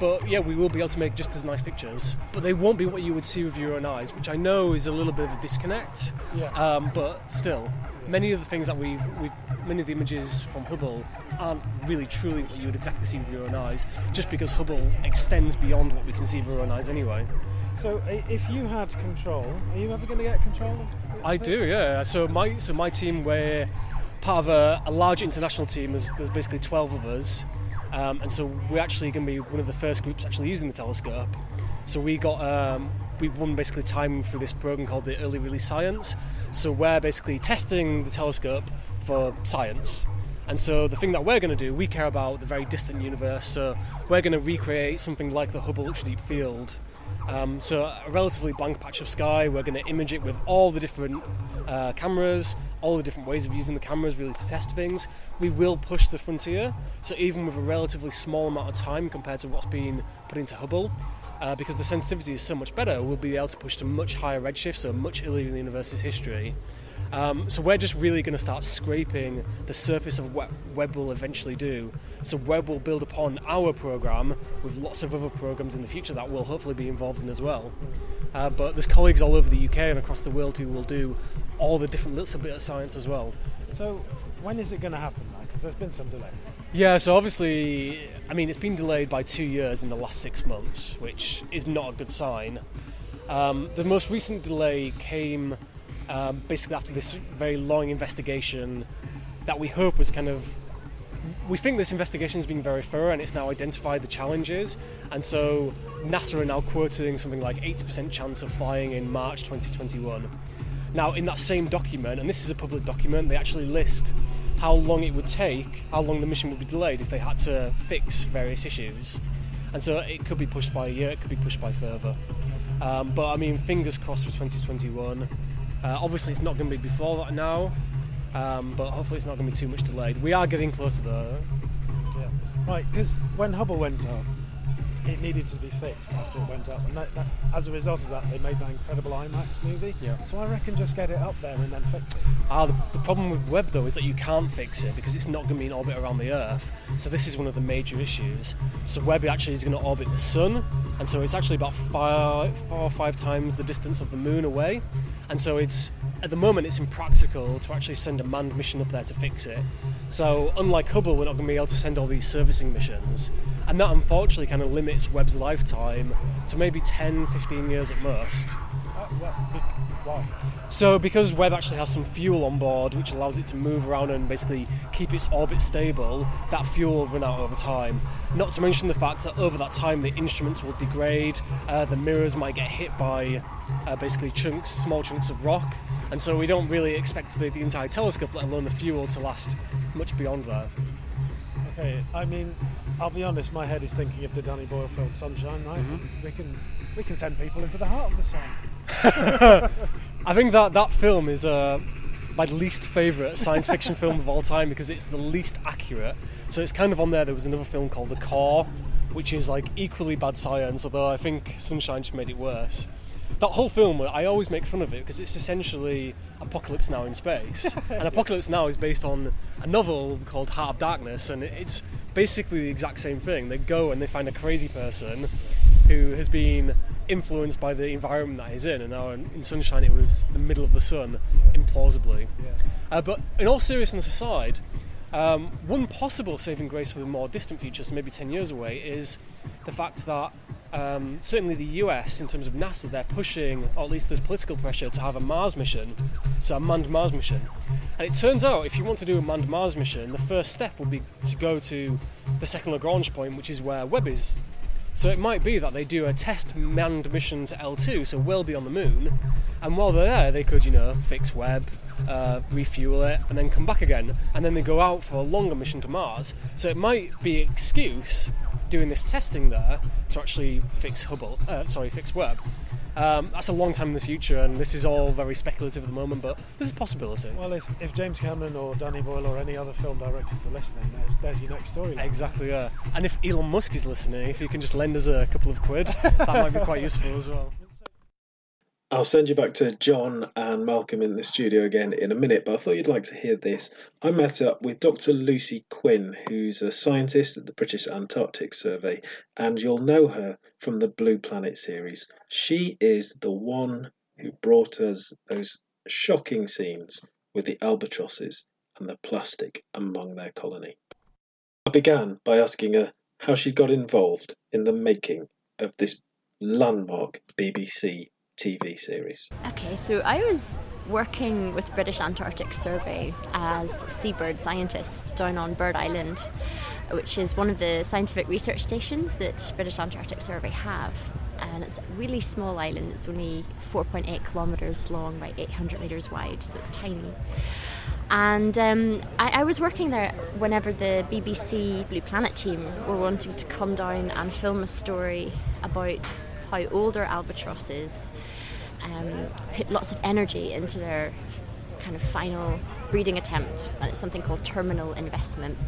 [SPEAKER 4] but yeah, we will be able to make just as nice pictures. But they won't be what you would see with your own eyes, which I know is a little bit of a disconnect.
[SPEAKER 5] Yeah.
[SPEAKER 4] Um, but still, many of the things that we've, we've, many of the images from Hubble aren't really truly what you would exactly see with your own eyes, just because Hubble extends beyond what we can see with our own eyes anyway.
[SPEAKER 5] So if you had control, are you ever going to get control of?
[SPEAKER 4] I do, yeah. So my so my team, we're part of a, a large international team. There's, there's basically 12 of us, um, and so we're actually going to be one of the first groups actually using the telescope. So we got um, we won basically time through this program called the Early Release Science. So we're basically testing the telescope for science. And so the thing that we're going to do, we care about the very distant universe. So we're going to recreate something like the Hubble Ultra Deep Field. Um, so a relatively blank patch of sky. We're going to image it with all the different uh, cameras, all the different ways of using the cameras, really to test things. We will push the frontier. So even with a relatively small amount of time compared to what's been put into Hubble, uh, because the sensitivity is so much better, we'll be able to push to much higher redshifts, so much earlier in the universe's history. Um, so we're just really going to start scraping the surface of what Webb will eventually do. So Webb will build upon our program with lots of other programs in the future that we'll hopefully be involved in as well. Uh, but there's colleagues all over the UK and across the world who will do all the different little bit of science as well.
[SPEAKER 5] So when is it going to happen? Because there's been some delays.
[SPEAKER 4] Yeah, so obviously, I mean, it's been delayed by two years in the last six months, which is not a good sign. Um, the most recent delay came um, basically after this very long investigation that we hope was kind of. We think this investigation has been very thorough and it's now identified the challenges. And so NASA are now quoting something like 80% chance of flying in March 2021. Now, in that same document, and this is a public document, they actually list how long it would take, how long the mission would be delayed if they had to fix various issues. And so it could be pushed by a year, it could be pushed by further. Um, but I mean, fingers crossed for 2021. Uh, obviously, it's not going to be before that now, um, but hopefully, it's not going to be too much delayed. We are getting closer though.
[SPEAKER 5] Yeah. Right, because when Hubble went up, it needed to be fixed after it went up, and that, that, as a result of that, they made that incredible IMAX movie.
[SPEAKER 4] Yeah.
[SPEAKER 5] So I reckon just get it up there and then fix it.
[SPEAKER 4] Ah, the, the problem with Webb though is that you can't fix it because it's not going to be in orbit around the Earth. So this is one of the major issues. So Webb actually is going to orbit the Sun, and so it's actually about five, four or five times the distance of the Moon away. And so it's at the moment it's impractical to actually send a manned mission up there to fix it. So unlike Hubble, we're not going to be able to send all these servicing missions, and that unfortunately kind of limits Webb's lifetime to maybe 10, 15 years at most.
[SPEAKER 5] Uh, well,
[SPEAKER 4] So, because Webb actually has some fuel on board, which allows it to move around and basically keep its orbit stable, that fuel will run out over time. Not to mention the fact that over that time the instruments will degrade, uh, the mirrors might get hit by uh, basically chunks, small chunks of rock, and so we don't really expect the, the entire telescope, let alone the fuel, to last much beyond that.
[SPEAKER 5] Okay, I mean, I'll be honest. My head is thinking of the Danny Boyle film Sunshine. Right, we can we can send people into the heart of the sun.
[SPEAKER 4] I think that that film is uh, my least favourite science fiction film of all time because it's the least accurate. So it's kind of on there. There was another film called The Core, which is like equally bad science, although I think Sunshine just made it worse. That whole film, I always make fun of it because it's essentially Apocalypse Now in space. and Apocalypse Now is based on a novel called Heart of Darkness, and it's basically the exact same thing. They go and they find a crazy person who has been influenced by the environment that he's in, and now in in Sunshine it was the middle of the sun, implausibly. Uh, but in all seriousness aside, um, one possible saving grace for the more distant future, so maybe 10 years away, is the fact that um, certainly the US, in terms of NASA, they're pushing, or at least there's political pressure to have a Mars mission, so a manned Mars mission. And it turns out, if you want to do a manned Mars mission, the first step will be to go to the second Lagrange point, which is where Webb is. So it might be that they do a test manned mission to L2, so well beyond the moon, and while they're there, they could, you know, fix Webb, uh, refuel it, and then come back again, and then they go out for a longer mission to Mars. So it might be excuse doing this testing there to actually fix Hubble, uh, sorry, fix Webb. Um, that's a long time in the future, and this is all very speculative at the moment, but there's a possibility.
[SPEAKER 5] Well, if, if James Cameron or Danny Boyle or any other film directors are listening, there's, there's your next story.
[SPEAKER 4] Exactly, yeah. And if Elon Musk is listening, if you can just lend us a couple of quid, that might be quite useful as well.
[SPEAKER 1] I'll send you back to John and Malcolm in the studio again in a minute, but I thought you'd like to hear this. I met up with Dr. Lucy Quinn, who's a scientist at the British Antarctic Survey, and you'll know her from the Blue Planet series. She is the one who brought us those shocking scenes with the albatrosses and the plastic among their colony. I began by asking her how she got involved in the making of this landmark BBC TV series.
[SPEAKER 6] Okay, so I was working with British Antarctic Survey as seabird scientist down on Bird Island, which is one of the scientific research stations that British Antarctic Survey have. And it's a really small island. It's only 4.8 kilometres long by 800 metres wide, so it's tiny. And um, I, I, was working there whenever the BBC Blue Planet team were wanting to come down and film a story about how older albatrosses um, put lots of energy into their kind of final breeding attempt, and it's something called terminal investment.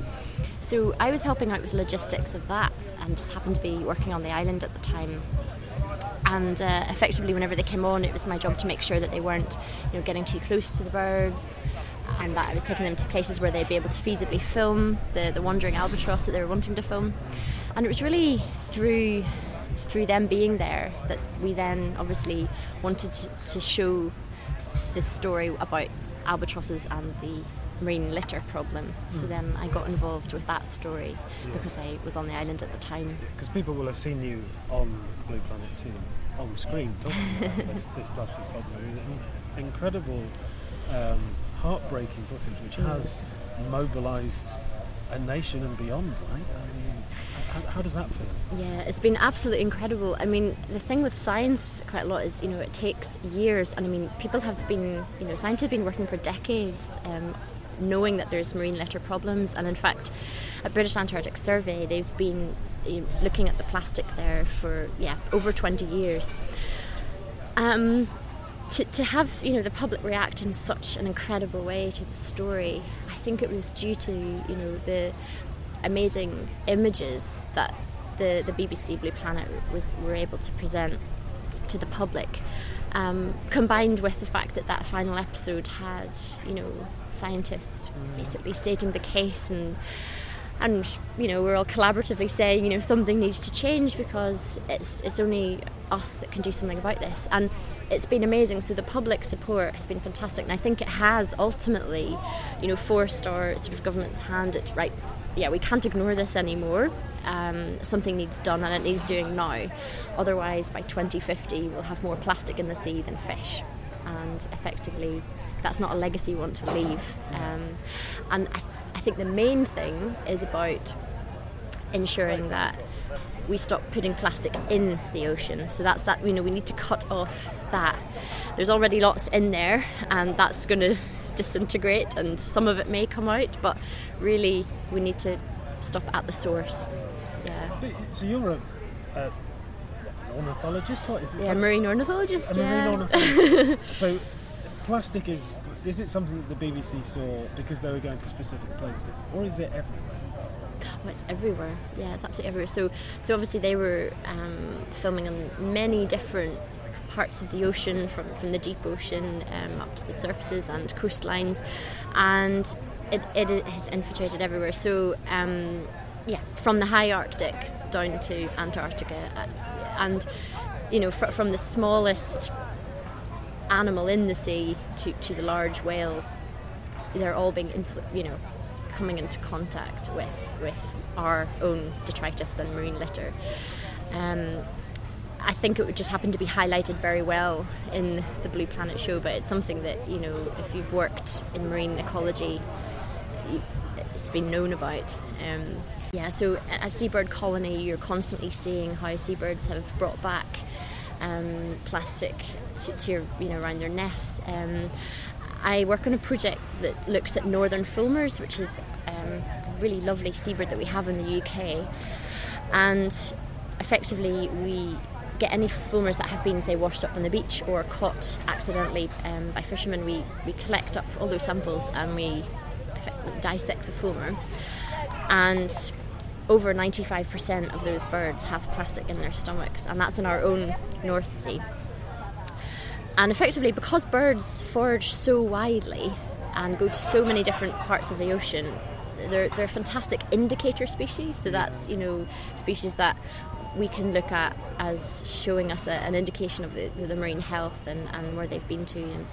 [SPEAKER 6] So I was helping out with logistics of that, and just happened to be working on the island at the time. And uh, effectively, whenever they came on, it was my job to make sure that they weren't, you know, getting too close to the birds, and that I was taking them to places where they'd be able to feasibly film the, the wandering albatross that they were wanting to film. And it was really through through them being there that we then obviously wanted to, to show this story about albatrosses and the marine litter problem. Mm. So hmm. then I got involved with that story yeah. because I was on the island at the time.
[SPEAKER 5] Because people will have seen you on Blue Planet 2 on screen talking about this, this, plastic problem. Incredible, um, heartbreaking footage which hmm. has mobilised a nation and beyond, right? I mean, how, how, does that feel?
[SPEAKER 6] Yeah, it's been absolutely incredible. I mean, the thing with science quite a lot is, you know, it takes years, and I mean, people have been, you know, scientists have been working for decades. Um, knowing that there's marine litter problems and in fact at British Antarctic Survey they've been looking at the plastic there for yeah over 20 years um, to, to have you know the public react in such an incredible way to the story I think it was due to you know the amazing images that the, the BBC Blue Planet was were able to present to the public, um, combined with the fact that that final episode had, you know, scientists basically stating the case and and you know we're all collaboratively saying you know something needs to change because it's it's only us that can do something about this. And it's been amazing. So the public support has been fantastic. And I think it has ultimately you know forced our sort of government's hand at right yeah, we can't ignore this anymore. Um, something needs done and it needs doing now. Otherwise, by 2050, we'll have more plastic in the sea than fish. And effectively, that's not a legacy we want to leave. Um, and I, th- I think the main thing is about ensuring that we stop putting plastic in the ocean. So that's that, you know, we need to cut off that. There's already lots in there, and that's going to disintegrate and some of it may come out, but really we need to stop at the source. Yeah.
[SPEAKER 5] So you're a, a ornithologist? What is it?
[SPEAKER 6] Yeah, marine ornithologist.
[SPEAKER 5] A
[SPEAKER 6] yeah.
[SPEAKER 5] marine ornithologist. so plastic is is it something that the BBC saw because they were going to specific places, or is it everywhere?
[SPEAKER 6] Oh, it's everywhere. Yeah, it's absolutely everywhere. So, so obviously they were um, filming on many different parts of the ocean, from, from the deep ocean um, up to the surfaces and coastlines, and it, it has infiltrated everywhere. So, um, yeah, from the high Arctic down to Antarctica, uh, and you know, fr- from the smallest animal in the sea to, to the large whales, they're all being, influ- you know, coming into contact with with our own detritus and marine litter. Um, I think it would just happen to be highlighted very well in the Blue Planet show, but it's something that, you know, if you've worked in marine ecology, it's been known about. Um, yeah, so a seabird colony, you're constantly seeing how seabirds have brought back um, plastic to, to, you know around their nests. Um, I work on a project that looks at northern fulmars, which is um, a really lovely seabird that we have in the UK, and effectively we get any fulmars that have been, say, washed up on the beach or caught accidentally um, by fishermen. We, we collect up all those samples and we dissect the fulmar. And over 95% of those birds have plastic in their stomachs, and that's in our own North Sea. And effectively, because birds forage so widely and go to so many different parts of the ocean, they're, they're fantastic indicator species. So that's you know species that we can look at as showing us a, an indication of the, the, marine health and, and where they've been to. And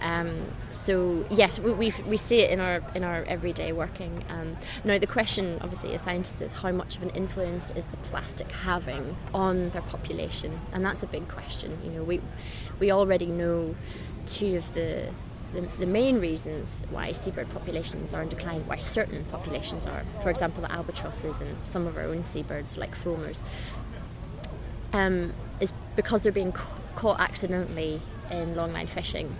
[SPEAKER 6] um, so yes, we, we, see it in our in our everyday working. Um, now the question, obviously, as scientists, is how much of an influence is the plastic having on their population, and that's a big question. You know, we we already know two of the the, the, main reasons why seabird populations are in decline, why certain populations are, for example, the albatrosses and some of our own seabirds like fulmars, um, is because they're being ca- caught accidentally in longline fishing.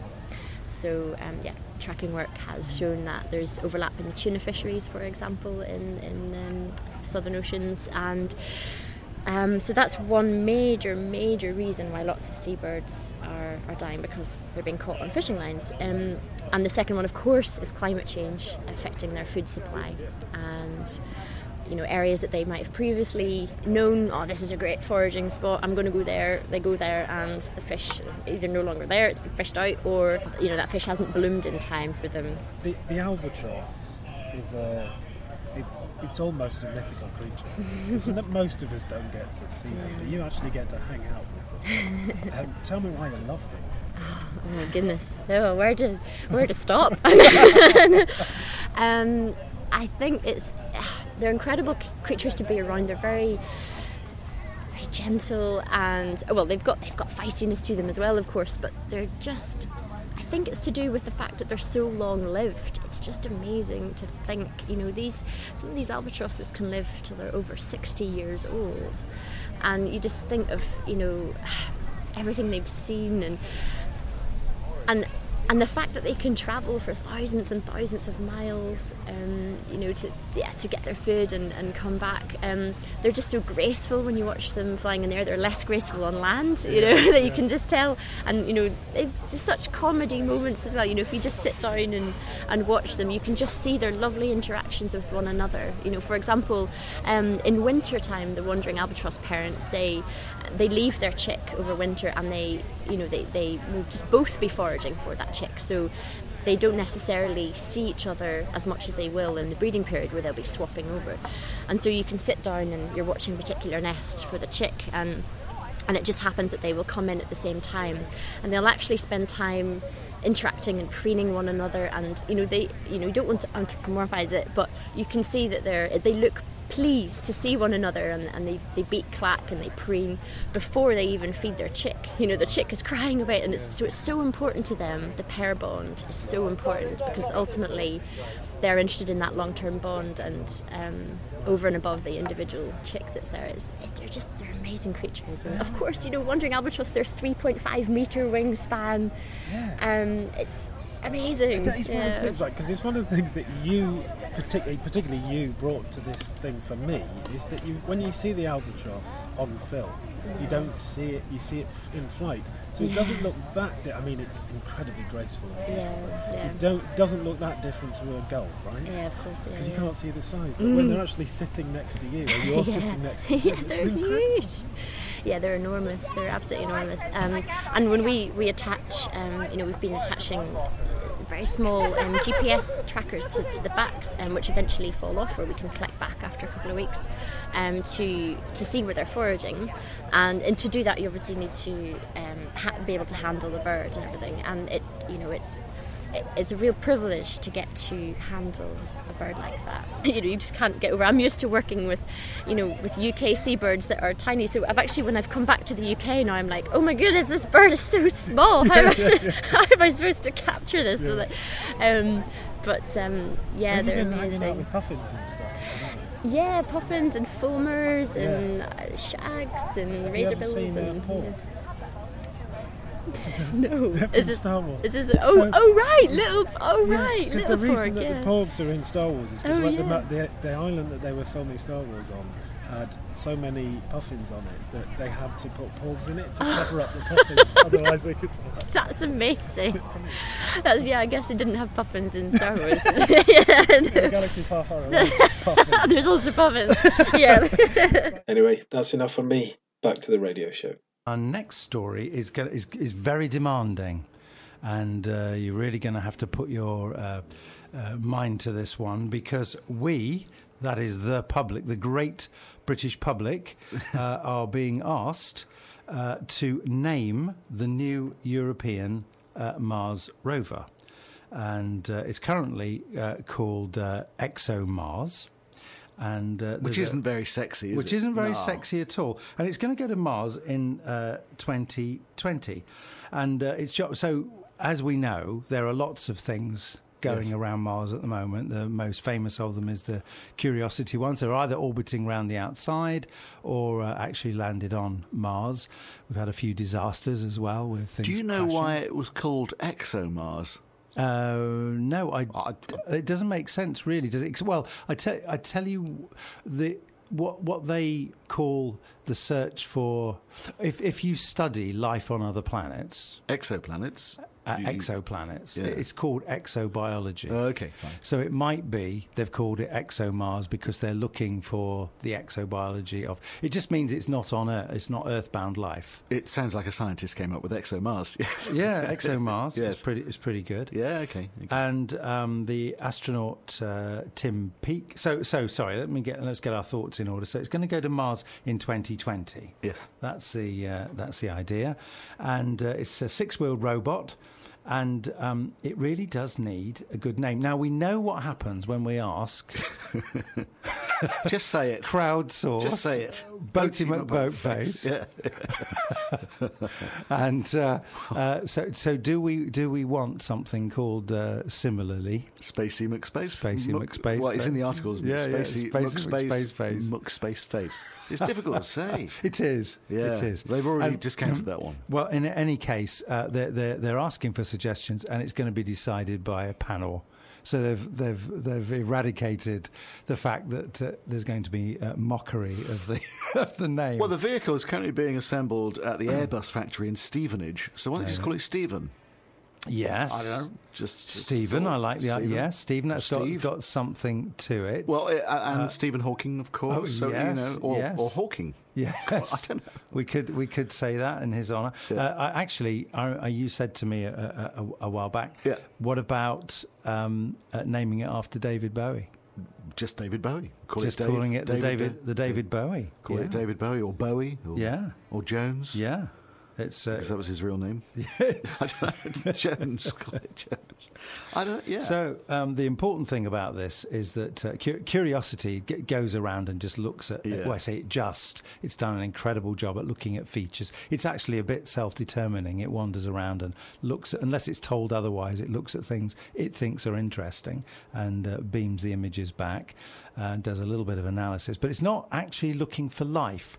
[SPEAKER 6] So um, yeah, tracking work has shown that there's overlap in the tuna fisheries, for example, in in um, southern oceans, and um, so that's one major, major reason why lots of seabirds are, are dying because they're being caught on fishing lines. Um, and the second one, of course, is climate change affecting their food supply and you know areas that they might have previously known oh this is a great foraging spot i'm going to go there they go there and the fish is either no longer there it's been fished out or you know that fish hasn't bloomed in time for them
[SPEAKER 5] the, the albatross is a it's almost a mythical creature that most of us don't get to see them but you actually get to hang out with them um, tell me why you love them
[SPEAKER 6] Oh my goodness! Oh, where to where to stop? um, I think it's they're incredible creatures to be around. They're very very gentle and well they've got they've got feistiness to them as well of course but they're just think it's to do with the fact that they're so long lived. It's just amazing to think, you know, these some of these albatrosses can live till they're over 60 years old. And you just think of, you know, everything they've seen and and and the fact that they can travel for thousands and thousands of miles, um, you know, to yeah to get their food and, and come back, um, they're just so graceful when you watch them flying in there. They're less graceful on land, you know, that you can just tell. And you know, they've just such comedy moments as well. You know, if you just sit down and, and watch them, you can just see their lovely interactions with one another. You know, for example, um, in winter time, the wandering albatross parents they they leave their chick over winter and they you know they, they will both be foraging for that chick. So they don't necessarily see each other as much as they will in the breeding period where they'll be swapping over. And so you can sit down and you're watching a particular nest for the chick and and it just happens that they will come in at the same time. And they'll actually spend time interacting and preening one another and you know they you know you don't want to anthropomorphize it but you can see that they're they look pleased to see one another and, and they, they beat clack and they preen before they even feed their chick. You know, the chick is crying about it, and it's, so it's so important to them. The pair bond is so important because ultimately they're interested in that long term bond and um, over and above the individual chick that's there is they're just they're amazing creatures and of course you know wandering albatross they're 3.5 meter wingspan um, it's amazing
[SPEAKER 5] it's yeah. one of the things right because it's one of the things that you particularly, particularly you brought to this thing for me is that you, when you see the albatross on film, you don't see it. You see it in flight, so it doesn't look that. Di- I mean, it's incredibly graceful.
[SPEAKER 6] Yeah, yeah.
[SPEAKER 5] It don't doesn't look that different to a gull, right?
[SPEAKER 6] Yeah, of course.
[SPEAKER 5] Because
[SPEAKER 6] yeah,
[SPEAKER 5] you can't see the size, but mm. when they're actually sitting next to you, or you're sitting next to them,
[SPEAKER 6] yeah, they're huge. Yeah, they're enormous. They're absolutely enormous. Um, and when we we attach, um, you know, we've been attaching very small um, GPS trackers to, to the backs, um, which eventually fall off, or we can collect back after a couple of weeks um, to to see where they're foraging. And, and to do that, you obviously need to um, ha- be able to handle the bird and everything. And it, you know, it's it- it's a real privilege to get to handle a bird like that. You know, you just can't get over. I'm used to working with, you know, with UK seabirds that are tiny. So I've actually, when I've come back to the UK now, I'm like, oh my goodness, this bird is so small. How, am, I, how am I supposed to capture this? with it? Um, but um, yeah,
[SPEAKER 5] so
[SPEAKER 6] they're
[SPEAKER 5] been hanging out
[SPEAKER 6] amazing.
[SPEAKER 5] with puffins and stuff.
[SPEAKER 6] Yeah, puffins and fulmars
[SPEAKER 5] Yeah.
[SPEAKER 6] and uh, shags and razorbills
[SPEAKER 5] uh,
[SPEAKER 6] and? no.
[SPEAKER 5] They're from
[SPEAKER 6] Is this
[SPEAKER 5] Star Wars.
[SPEAKER 6] is this oh
[SPEAKER 5] So-
[SPEAKER 6] oh right little oh right
[SPEAKER 5] Because
[SPEAKER 6] little
[SPEAKER 5] the reason
[SPEAKER 6] pork
[SPEAKER 5] that
[SPEAKER 6] yeah.
[SPEAKER 5] the porgs are in Star Wars is because
[SPEAKER 6] Oh,
[SPEAKER 5] the,
[SPEAKER 6] yeah.
[SPEAKER 5] ma- the, the island that they were filming Star Wars on had so many puffins on it that they had to put porgs in it to cover up the puffins, otherwise they could.
[SPEAKER 6] That's amazing. That's, yeah, I guess they didn't have puffins in Star Wars. yeah,
[SPEAKER 5] In
[SPEAKER 6] no.
[SPEAKER 5] galaxy far, far away. puffins.
[SPEAKER 6] There's also puffins. Yeah.
[SPEAKER 1] Anyway, that's enough from me. Back to the radio show.
[SPEAKER 2] Our next story is is, is very demanding, and uh, you're really going to have to put your uh, uh, mind to this one because we, that is the public, the great British public, uh, are being asked uh, to name the new European uh, Mars rover, and uh, it's currently uh, called uh, ExoMars. And uh,
[SPEAKER 3] Which isn't very sexy, is
[SPEAKER 2] which isn't very
[SPEAKER 3] No.
[SPEAKER 2] sexy at all. And it's going to go to Mars in uh, 2020. And uh, it's so, as we know, there are lots of things going
[SPEAKER 3] Yes.
[SPEAKER 2] around Mars at the moment. The most famous of them is the Curiosity ones. They're either orbiting around the outside or uh, actually landed on Mars. We've had a few disasters as well with things.
[SPEAKER 3] Do you know
[SPEAKER 2] crashing.
[SPEAKER 3] why it was called ExoMars?
[SPEAKER 2] Uh, no, I,
[SPEAKER 3] I-
[SPEAKER 2] It doesn't make sense, really, does it? Well, I tell I tell you the what what they call the search for. If if you study life on other planets,
[SPEAKER 3] Exoplanets?
[SPEAKER 2] Uh, exoplanets,
[SPEAKER 3] yeah.
[SPEAKER 2] it's called exobiology.
[SPEAKER 3] Oh, okay, fine.
[SPEAKER 2] So it might be they've called it ExoMars because they're looking for the exobiology of. It just means it's not on Earth. It's not Earthbound life.
[SPEAKER 3] It sounds like a scientist came up with ExoMars. Yes.
[SPEAKER 2] Yeah, ExoMars.
[SPEAKER 3] Yes.
[SPEAKER 2] It's pretty. It's pretty good.
[SPEAKER 3] Yeah, okay. okay.
[SPEAKER 2] and um, the astronaut uh, Tim Peake. So, so sorry. Let me get let's get our thoughts in order. So, it's going to go to Mars in 2020.
[SPEAKER 3] yes.
[SPEAKER 2] That's the uh, that's the idea, and uh, it's a six-wheeled robot. And um, it really does need a good name. Now we know what happens when we ask
[SPEAKER 3] Just say it.
[SPEAKER 2] crowdsource.
[SPEAKER 3] Just say it.
[SPEAKER 2] Boaty
[SPEAKER 3] McBoatface. Yeah.
[SPEAKER 2] And uh, uh, so, so do we? Do we want something called uh, similarly?
[SPEAKER 3] Spacey McSpace.
[SPEAKER 2] Spacey
[SPEAKER 3] Muck-
[SPEAKER 2] McSpace
[SPEAKER 3] Well, it's in the articles. isn't
[SPEAKER 2] Yeah,
[SPEAKER 3] it?
[SPEAKER 2] yeah,
[SPEAKER 3] Spacey,
[SPEAKER 2] Spacey
[SPEAKER 3] McSpace,
[SPEAKER 2] McSpace face.
[SPEAKER 3] McSpace face. It's difficult to say.
[SPEAKER 2] It is.
[SPEAKER 3] Yeah,
[SPEAKER 2] It is.
[SPEAKER 3] they've already
[SPEAKER 2] And-
[SPEAKER 3] discounted that one.
[SPEAKER 2] Well, in any case, uh, they're, they're, they're asking for suggestions, and it's going to be decided by a panel. So they've they've they've eradicated the fact that uh, there's going to be uh, mockery of the of the name.
[SPEAKER 3] Well, the vehicle is currently being assembled at the Airbus factory in Stevenage. So why don't you just call it Stephen?
[SPEAKER 2] Yes,
[SPEAKER 3] I don't know. Just, just
[SPEAKER 2] Stephen. I like the
[SPEAKER 3] Stephen.
[SPEAKER 2] yes, Stephen. That's got, got something to it.
[SPEAKER 3] Well, uh, and Stephen Hawking, of course.
[SPEAKER 2] oh,
[SPEAKER 3] so
[SPEAKER 2] yes,
[SPEAKER 3] you know, or,
[SPEAKER 2] yes.
[SPEAKER 3] or Hawking.
[SPEAKER 2] Yes,
[SPEAKER 3] I don't know.
[SPEAKER 2] We could we could say that in his honour.
[SPEAKER 3] Yeah.
[SPEAKER 2] Uh, I, actually, I, you said to me a, a, a, while back.
[SPEAKER 3] Yeah.
[SPEAKER 2] What about um, uh, naming it after David Bowie?
[SPEAKER 3] Just David Bowie. Call
[SPEAKER 2] Just
[SPEAKER 3] it Dave,
[SPEAKER 2] calling it the David
[SPEAKER 3] Bo-
[SPEAKER 2] the David Bowie.
[SPEAKER 3] Call
[SPEAKER 2] yeah.
[SPEAKER 3] it David Bowie or Bowie. Or,
[SPEAKER 2] Yeah.
[SPEAKER 3] Or Jones.
[SPEAKER 2] Yeah. It's uh,
[SPEAKER 3] Because that was his real name. I don't. Jones. Jones. I don't. Yeah.
[SPEAKER 2] So um, the important thing about this is that uh, cu- curiosity g- goes around and just looks at.
[SPEAKER 3] Yeah.
[SPEAKER 2] Well, I say it just. It's done an incredible job at looking at features. It's actually a bit self-determining. It wanders around and looks, at, unless it's told otherwise, it looks at things it thinks are interesting and uh, beams the images back and does a little bit of analysis. But it's not actually looking for life.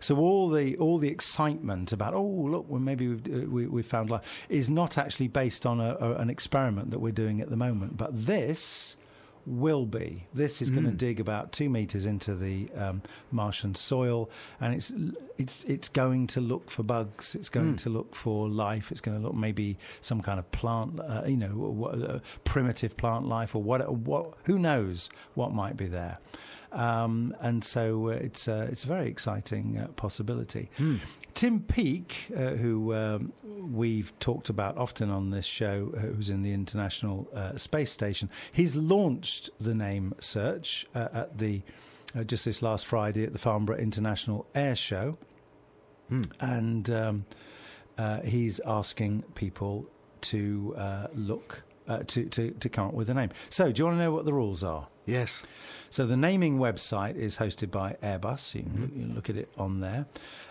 [SPEAKER 2] So all the all the excitement about oh look well maybe we've uh, we, we found life is not actually based on a, a, an experiment that we're doing at the moment, but this will be. This is going to dig about two meters into the um, Martian soil, and it's it's it's going to look for bugs. It's going to look for life. It's going to look maybe some kind of plant, uh, you know, what, uh, primitive plant life or what what who knows what might be there. Um, and so uh, it's uh, it's a very exciting uh, possibility. Tim Peake, uh, who um, we've talked about often on this show, uh, who's in the International uh, Space Station, he's launched the name search uh, at the uh, just this last Friday at the Farnborough International Air Show, and um, uh, he's asking people to uh, look uh, to, to, to come up with a name. So, do you want to know what the rules are?
[SPEAKER 3] Yes.
[SPEAKER 2] So the naming website is hosted by Airbus. You can you look at it on there.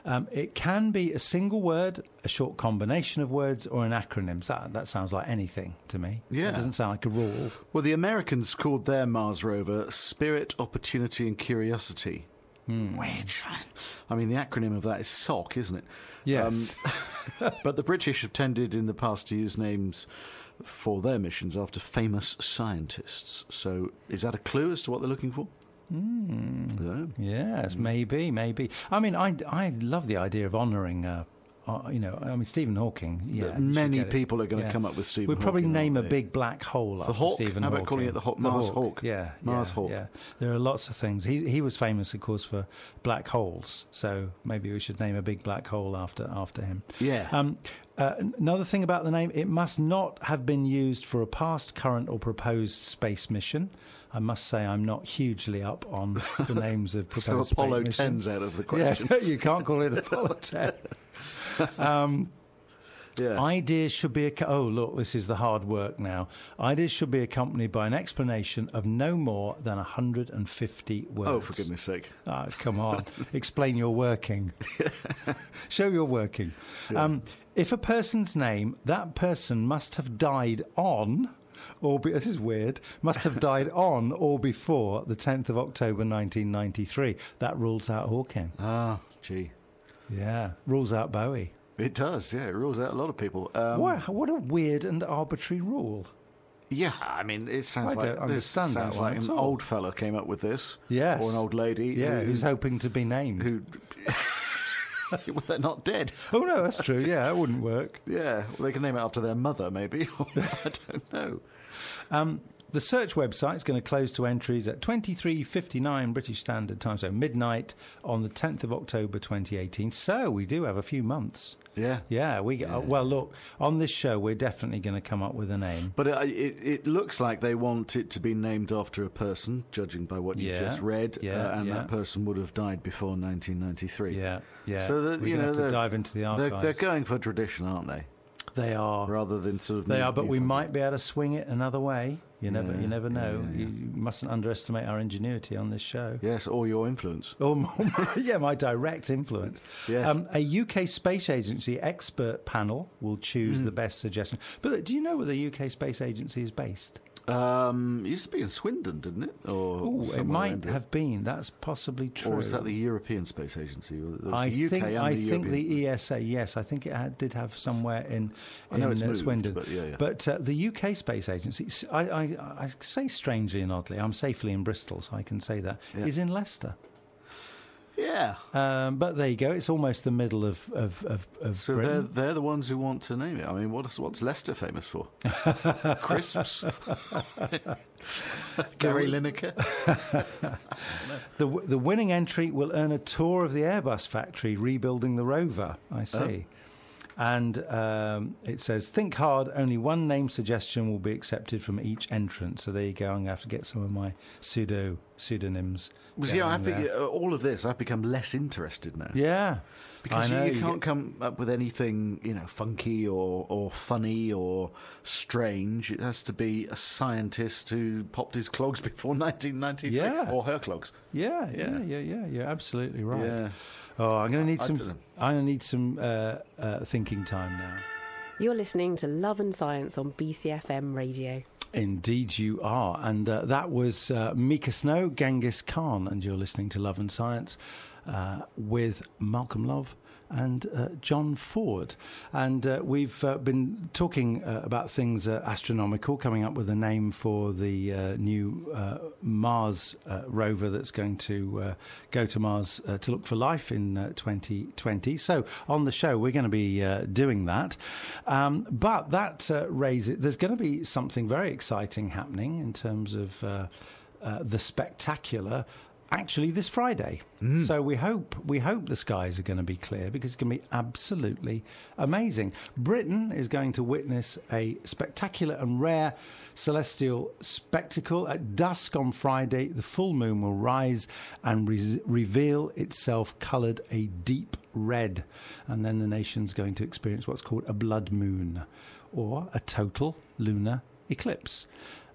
[SPEAKER 2] Um, it can be a single word, a short combination of words, or an acronym. So that, that sounds like anything to me.
[SPEAKER 3] Yeah.
[SPEAKER 2] It doesn't sound like a rule.
[SPEAKER 3] Well, the Americans called their Mars rover Spirit, Opportunity, and Curiosity. Which, I mean, the acronym of that is SOC, isn't it?
[SPEAKER 2] Yes.
[SPEAKER 3] Um, but the British have tended in the past to use names for their missions after famous scientists. So, is that a clue as to what they're looking for? Mm.
[SPEAKER 2] Yes, maybe, maybe. I mean, I, I love the idea of honouring. Uh, uh, you know, I mean, Stephen Hawking. Yeah,
[SPEAKER 3] Many people are going to
[SPEAKER 2] Yeah.
[SPEAKER 3] come up with Stephen.
[SPEAKER 2] We'd probably
[SPEAKER 3] Hawking,
[SPEAKER 2] name a big black hole after
[SPEAKER 3] Hawk?
[SPEAKER 2] Stephen
[SPEAKER 3] How about
[SPEAKER 2] Hawking.
[SPEAKER 3] calling it the Hawk- Mars Hawk?
[SPEAKER 2] Yeah,
[SPEAKER 3] Mars
[SPEAKER 2] yeah,
[SPEAKER 3] Hawk.
[SPEAKER 2] Yeah, there are lots of things. He he was famous, of course, for black holes. So maybe we should name a big black hole after after him.
[SPEAKER 3] Yeah.
[SPEAKER 2] Um, uh, another thing about the name, it must not have been used for a past, current, or proposed space mission. I must say, I'm not hugely up on the names of proposed
[SPEAKER 3] so
[SPEAKER 2] space
[SPEAKER 3] Apollo
[SPEAKER 2] missions.
[SPEAKER 3] 10's out of the
[SPEAKER 2] Yeah,
[SPEAKER 3] question.
[SPEAKER 2] you can't call it Apollo 10. Um,
[SPEAKER 3] Yeah.
[SPEAKER 2] Ideas should be. Ac- oh, look, this is the hard work now. Ideas should be accompanied by an explanation of no more than 150 words.
[SPEAKER 3] oh, for goodness sake.
[SPEAKER 2] Ah, come on. Explain your working. Show your working. Um, if a person's name, that person must have died on, or be, this is weird, must have died on or before the 10th of October 1993. That rules out Hawking.
[SPEAKER 3] Ah, gee.
[SPEAKER 2] Yeah, rules out Bowie.
[SPEAKER 3] It does, yeah. It rules out a lot of people. Um,
[SPEAKER 2] what, what a weird and arbitrary rule.
[SPEAKER 3] Yeah, I mean, it sounds
[SPEAKER 2] I
[SPEAKER 3] like this sounds like an
[SPEAKER 2] all.
[SPEAKER 3] old fella came up with this,
[SPEAKER 2] Yes.
[SPEAKER 3] or an old lady,
[SPEAKER 2] Yeah,
[SPEAKER 3] who,
[SPEAKER 2] who's hoping to be named.
[SPEAKER 3] who well, they're not dead.
[SPEAKER 2] Oh, no, that's true. Yeah, that wouldn't work.
[SPEAKER 3] Yeah, well, they can name it after their mother, maybe. I don't know.
[SPEAKER 2] Um, the search website is going to close to entries at 23.59 British Standard Time, so midnight on the 10th of October 2018. So we do have a few months.
[SPEAKER 3] Yeah,
[SPEAKER 2] Yeah, we uh, well look on this show. We're definitely going to come up with a name.
[SPEAKER 3] But it, it, it looks like they want it to be named after a person, judging by what you
[SPEAKER 2] Yeah,
[SPEAKER 3] just read,
[SPEAKER 2] yeah,
[SPEAKER 3] uh, and
[SPEAKER 2] yeah.
[SPEAKER 3] that person would have died before 1993.
[SPEAKER 2] Yeah, yeah.
[SPEAKER 3] So that you know
[SPEAKER 2] have to
[SPEAKER 3] they're-
[SPEAKER 2] dive into the
[SPEAKER 3] They're, they're going for tradition, aren't they?
[SPEAKER 2] they are.
[SPEAKER 3] Rather than sort of
[SPEAKER 2] They
[SPEAKER 3] new-
[SPEAKER 2] are, but we might be able to swing it another way. You never,
[SPEAKER 3] Yeah,
[SPEAKER 2] you never know.
[SPEAKER 3] yeah, yeah.
[SPEAKER 2] You mustn't underestimate our ingenuity on this show.
[SPEAKER 3] Yes, or your influence.
[SPEAKER 2] Or more, yeah, my direct influence.
[SPEAKER 3] Yes.
[SPEAKER 2] Um, a UK Space Agency expert panel will choose
[SPEAKER 3] Hmm.
[SPEAKER 2] the best suggestion. But do you know where the UK Space Agency is based?
[SPEAKER 3] Um, it used to be in Swindon, didn't it? Or
[SPEAKER 2] Oh, it might
[SPEAKER 3] it.
[SPEAKER 2] have been. That's possibly true.
[SPEAKER 3] Or was that the European Space Agency? Or
[SPEAKER 2] I
[SPEAKER 3] the UK
[SPEAKER 2] think I
[SPEAKER 3] the
[SPEAKER 2] think
[SPEAKER 3] European.
[SPEAKER 2] the ESA. Yes, I think it had, did have somewhere in
[SPEAKER 3] I
[SPEAKER 2] in uh,
[SPEAKER 3] moved,
[SPEAKER 2] Swindon.
[SPEAKER 3] but yeah, yeah.
[SPEAKER 2] But uh, the UK Space Agency, I I say strangely and oddly, I'm safely in Bristol, so I can say that is
[SPEAKER 3] Yeah.
[SPEAKER 2] in Leicester.
[SPEAKER 3] Yeah.
[SPEAKER 2] Um, but there you go. It's almost the middle of of, of, of
[SPEAKER 3] So they're
[SPEAKER 2] Britain.
[SPEAKER 3] they're the ones who want to name it. I mean, what's what's Leicester famous for? Crisps. Gary Lineker.
[SPEAKER 2] The, the winning entry will earn a tour of the Airbus factory rebuilding the rover. I see. And um, it says, think hard, only one name suggestion will be accepted from each entrant. So there you go. I'm going to have to get some of my pseudo pseudonyms.
[SPEAKER 3] Yeah, I think uh, all of this, I've become less interested now.
[SPEAKER 2] Yeah.
[SPEAKER 3] Because
[SPEAKER 2] know,
[SPEAKER 3] you, you
[SPEAKER 2] you
[SPEAKER 3] can't
[SPEAKER 2] get-
[SPEAKER 3] come up with anything, you know, funky or, or funny or strange. It has to be a scientist who popped his clogs before 1993.
[SPEAKER 2] Yeah.
[SPEAKER 3] Or her clogs.
[SPEAKER 2] Yeah, yeah,
[SPEAKER 3] Yeah.
[SPEAKER 2] yeah, yeah. You're absolutely right.
[SPEAKER 3] Yeah.
[SPEAKER 2] Oh, I'm going to need
[SPEAKER 3] I
[SPEAKER 2] some. I'm going to need some uh, uh, thinking time now.
[SPEAKER 7] You're listening to Love and Science on BCFM Radio.
[SPEAKER 2] Indeed, you are. And uh, that was uh, Miike Snow, Genghis Khan, and you're listening to Love and Science uh, with Malcolm Love and uh, John Ford. And uh, we've uh, been talking uh, about things uh, astronomical, coming up with a name for the uh, new Mars rover that's going to go to Mars to look for life in uh, 2020. So on the show, we're going to be doing that. Um, but that raises, there's going to be something very exciting happening in terms of uh, the spectacular. Actually, this Friday, mm. so we hope we hope the skies are going to be clear because it's going to be absolutely amazing. Britain is going to witness a spectacular and rare celestial spectacle at dusk on Friday. The full moon will rise and re- reveal itself coloured a deep red, and then the nation's going to experience what's called a blood moon, or a total lunar eclipse.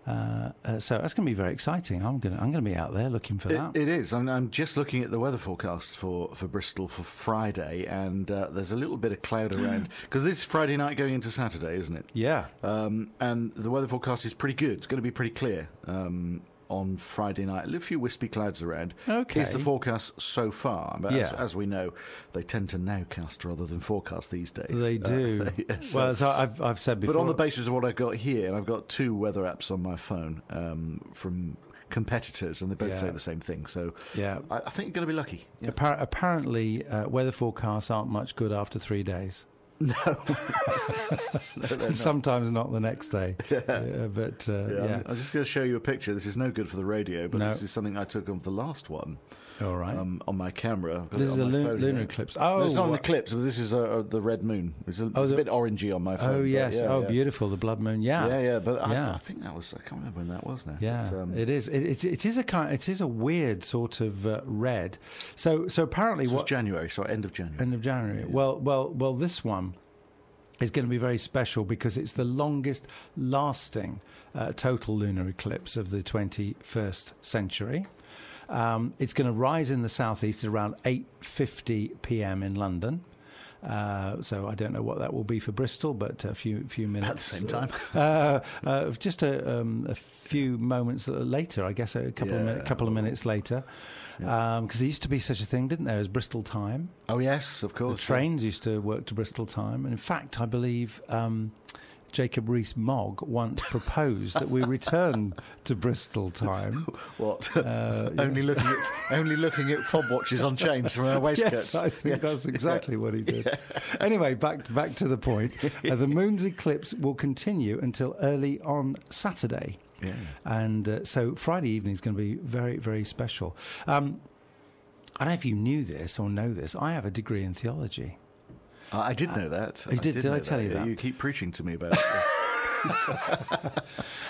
[SPEAKER 2] Uh, uh, so that's going to be very exciting. I'm going to I'm going to be out there looking for
[SPEAKER 3] It,
[SPEAKER 2] that.
[SPEAKER 3] it is. I'm, I'm just looking at the weather forecast for, for Bristol for Friday, and uh, there's a little bit of cloud around because this is Friday night going into Saturday, isn't it?
[SPEAKER 2] yeah,
[SPEAKER 3] Um, and the weather forecast is pretty good. It's going to be pretty clear um, on Friday night. A few wispy clouds around.
[SPEAKER 2] Okay.
[SPEAKER 3] Is the forecast so far? But as,
[SPEAKER 2] Yeah.
[SPEAKER 3] as we know, they tend to nowcast rather than forecast these days.
[SPEAKER 2] they
[SPEAKER 3] Uh,
[SPEAKER 2] do.
[SPEAKER 3] yeah, so-
[SPEAKER 2] well, so I've I've said before.
[SPEAKER 3] but on the basis of what I've got here, and I've got two weather apps on my phone um, from competitors, and they both
[SPEAKER 2] Yeah.
[SPEAKER 3] say the same thing. So
[SPEAKER 2] yeah.
[SPEAKER 3] I, I think you're going to be lucky. Yeah.
[SPEAKER 2] Appar- apparently, uh, weather forecasts aren't much good after three days.
[SPEAKER 3] No, not.
[SPEAKER 2] Sometimes not the next day. Yeah, but uh,
[SPEAKER 3] Yeah,
[SPEAKER 2] yeah.
[SPEAKER 3] I'm, I'm just going to show you a picture. This is no good for the radio, but
[SPEAKER 2] No.
[SPEAKER 3] this is something I took of the last one
[SPEAKER 2] all right.
[SPEAKER 3] um, on my camera.
[SPEAKER 2] This is a lun- lunar eclipse.
[SPEAKER 3] No,
[SPEAKER 2] Oh,
[SPEAKER 3] it's not an eclipse, but this is uh, uh, the red moon. It's a,
[SPEAKER 2] Oh,
[SPEAKER 3] it's a bit orangey on my phone.
[SPEAKER 2] oh yes.
[SPEAKER 3] yeah,
[SPEAKER 2] oh,
[SPEAKER 3] yeah.
[SPEAKER 2] beautiful. The blood moon. Yeah.
[SPEAKER 3] Yeah, yeah, but I,
[SPEAKER 2] Yeah.
[SPEAKER 3] I think that was. I can't remember when that was now.
[SPEAKER 2] Yeah,
[SPEAKER 3] But, um,
[SPEAKER 2] it is. It, it, it is a kind. It is a weird sort of uh, red. So, so apparently, what
[SPEAKER 3] January, so end of January.
[SPEAKER 2] end of January? Well, well, well. This one is going to be very special because it's the longest lasting uh, total lunar eclipse of the 21st century. Um, it's going to rise in the southeast at around 8:50 p.m. in London. Uh, so I don't know what that will be for Bristol, but a few few minutes
[SPEAKER 3] At the same time.
[SPEAKER 2] uh, uh, just a, um, a few moments later, I guess, a couple of
[SPEAKER 3] Yeah.
[SPEAKER 2] min- couple of minutes later, because there used to be such a thing, didn't there, as Bristol time?
[SPEAKER 3] oh yes, of
[SPEAKER 2] The
[SPEAKER 3] course.
[SPEAKER 2] trains used to work to Bristol time, and in fact, I believe. Um, Jacob Rees-Mogg once proposed that we return to Bristol time.
[SPEAKER 3] What?
[SPEAKER 2] Uh,
[SPEAKER 3] only looking at only looking at fob watches on chains from our waistcoats.
[SPEAKER 2] Yes, I think
[SPEAKER 3] Yes.
[SPEAKER 2] that's exactly what he did. Anyway, back back to the point. Uh, the moon's eclipse will continue until early on Saturday.
[SPEAKER 3] Yeah.
[SPEAKER 2] And uh, so Friday evening is going to be very, very special. Um, I don't know if you knew this or know this. I have a degree in theology.
[SPEAKER 3] I did know that.
[SPEAKER 2] you did- did
[SPEAKER 3] know
[SPEAKER 2] I tell you that?
[SPEAKER 3] You keep preaching to me about it.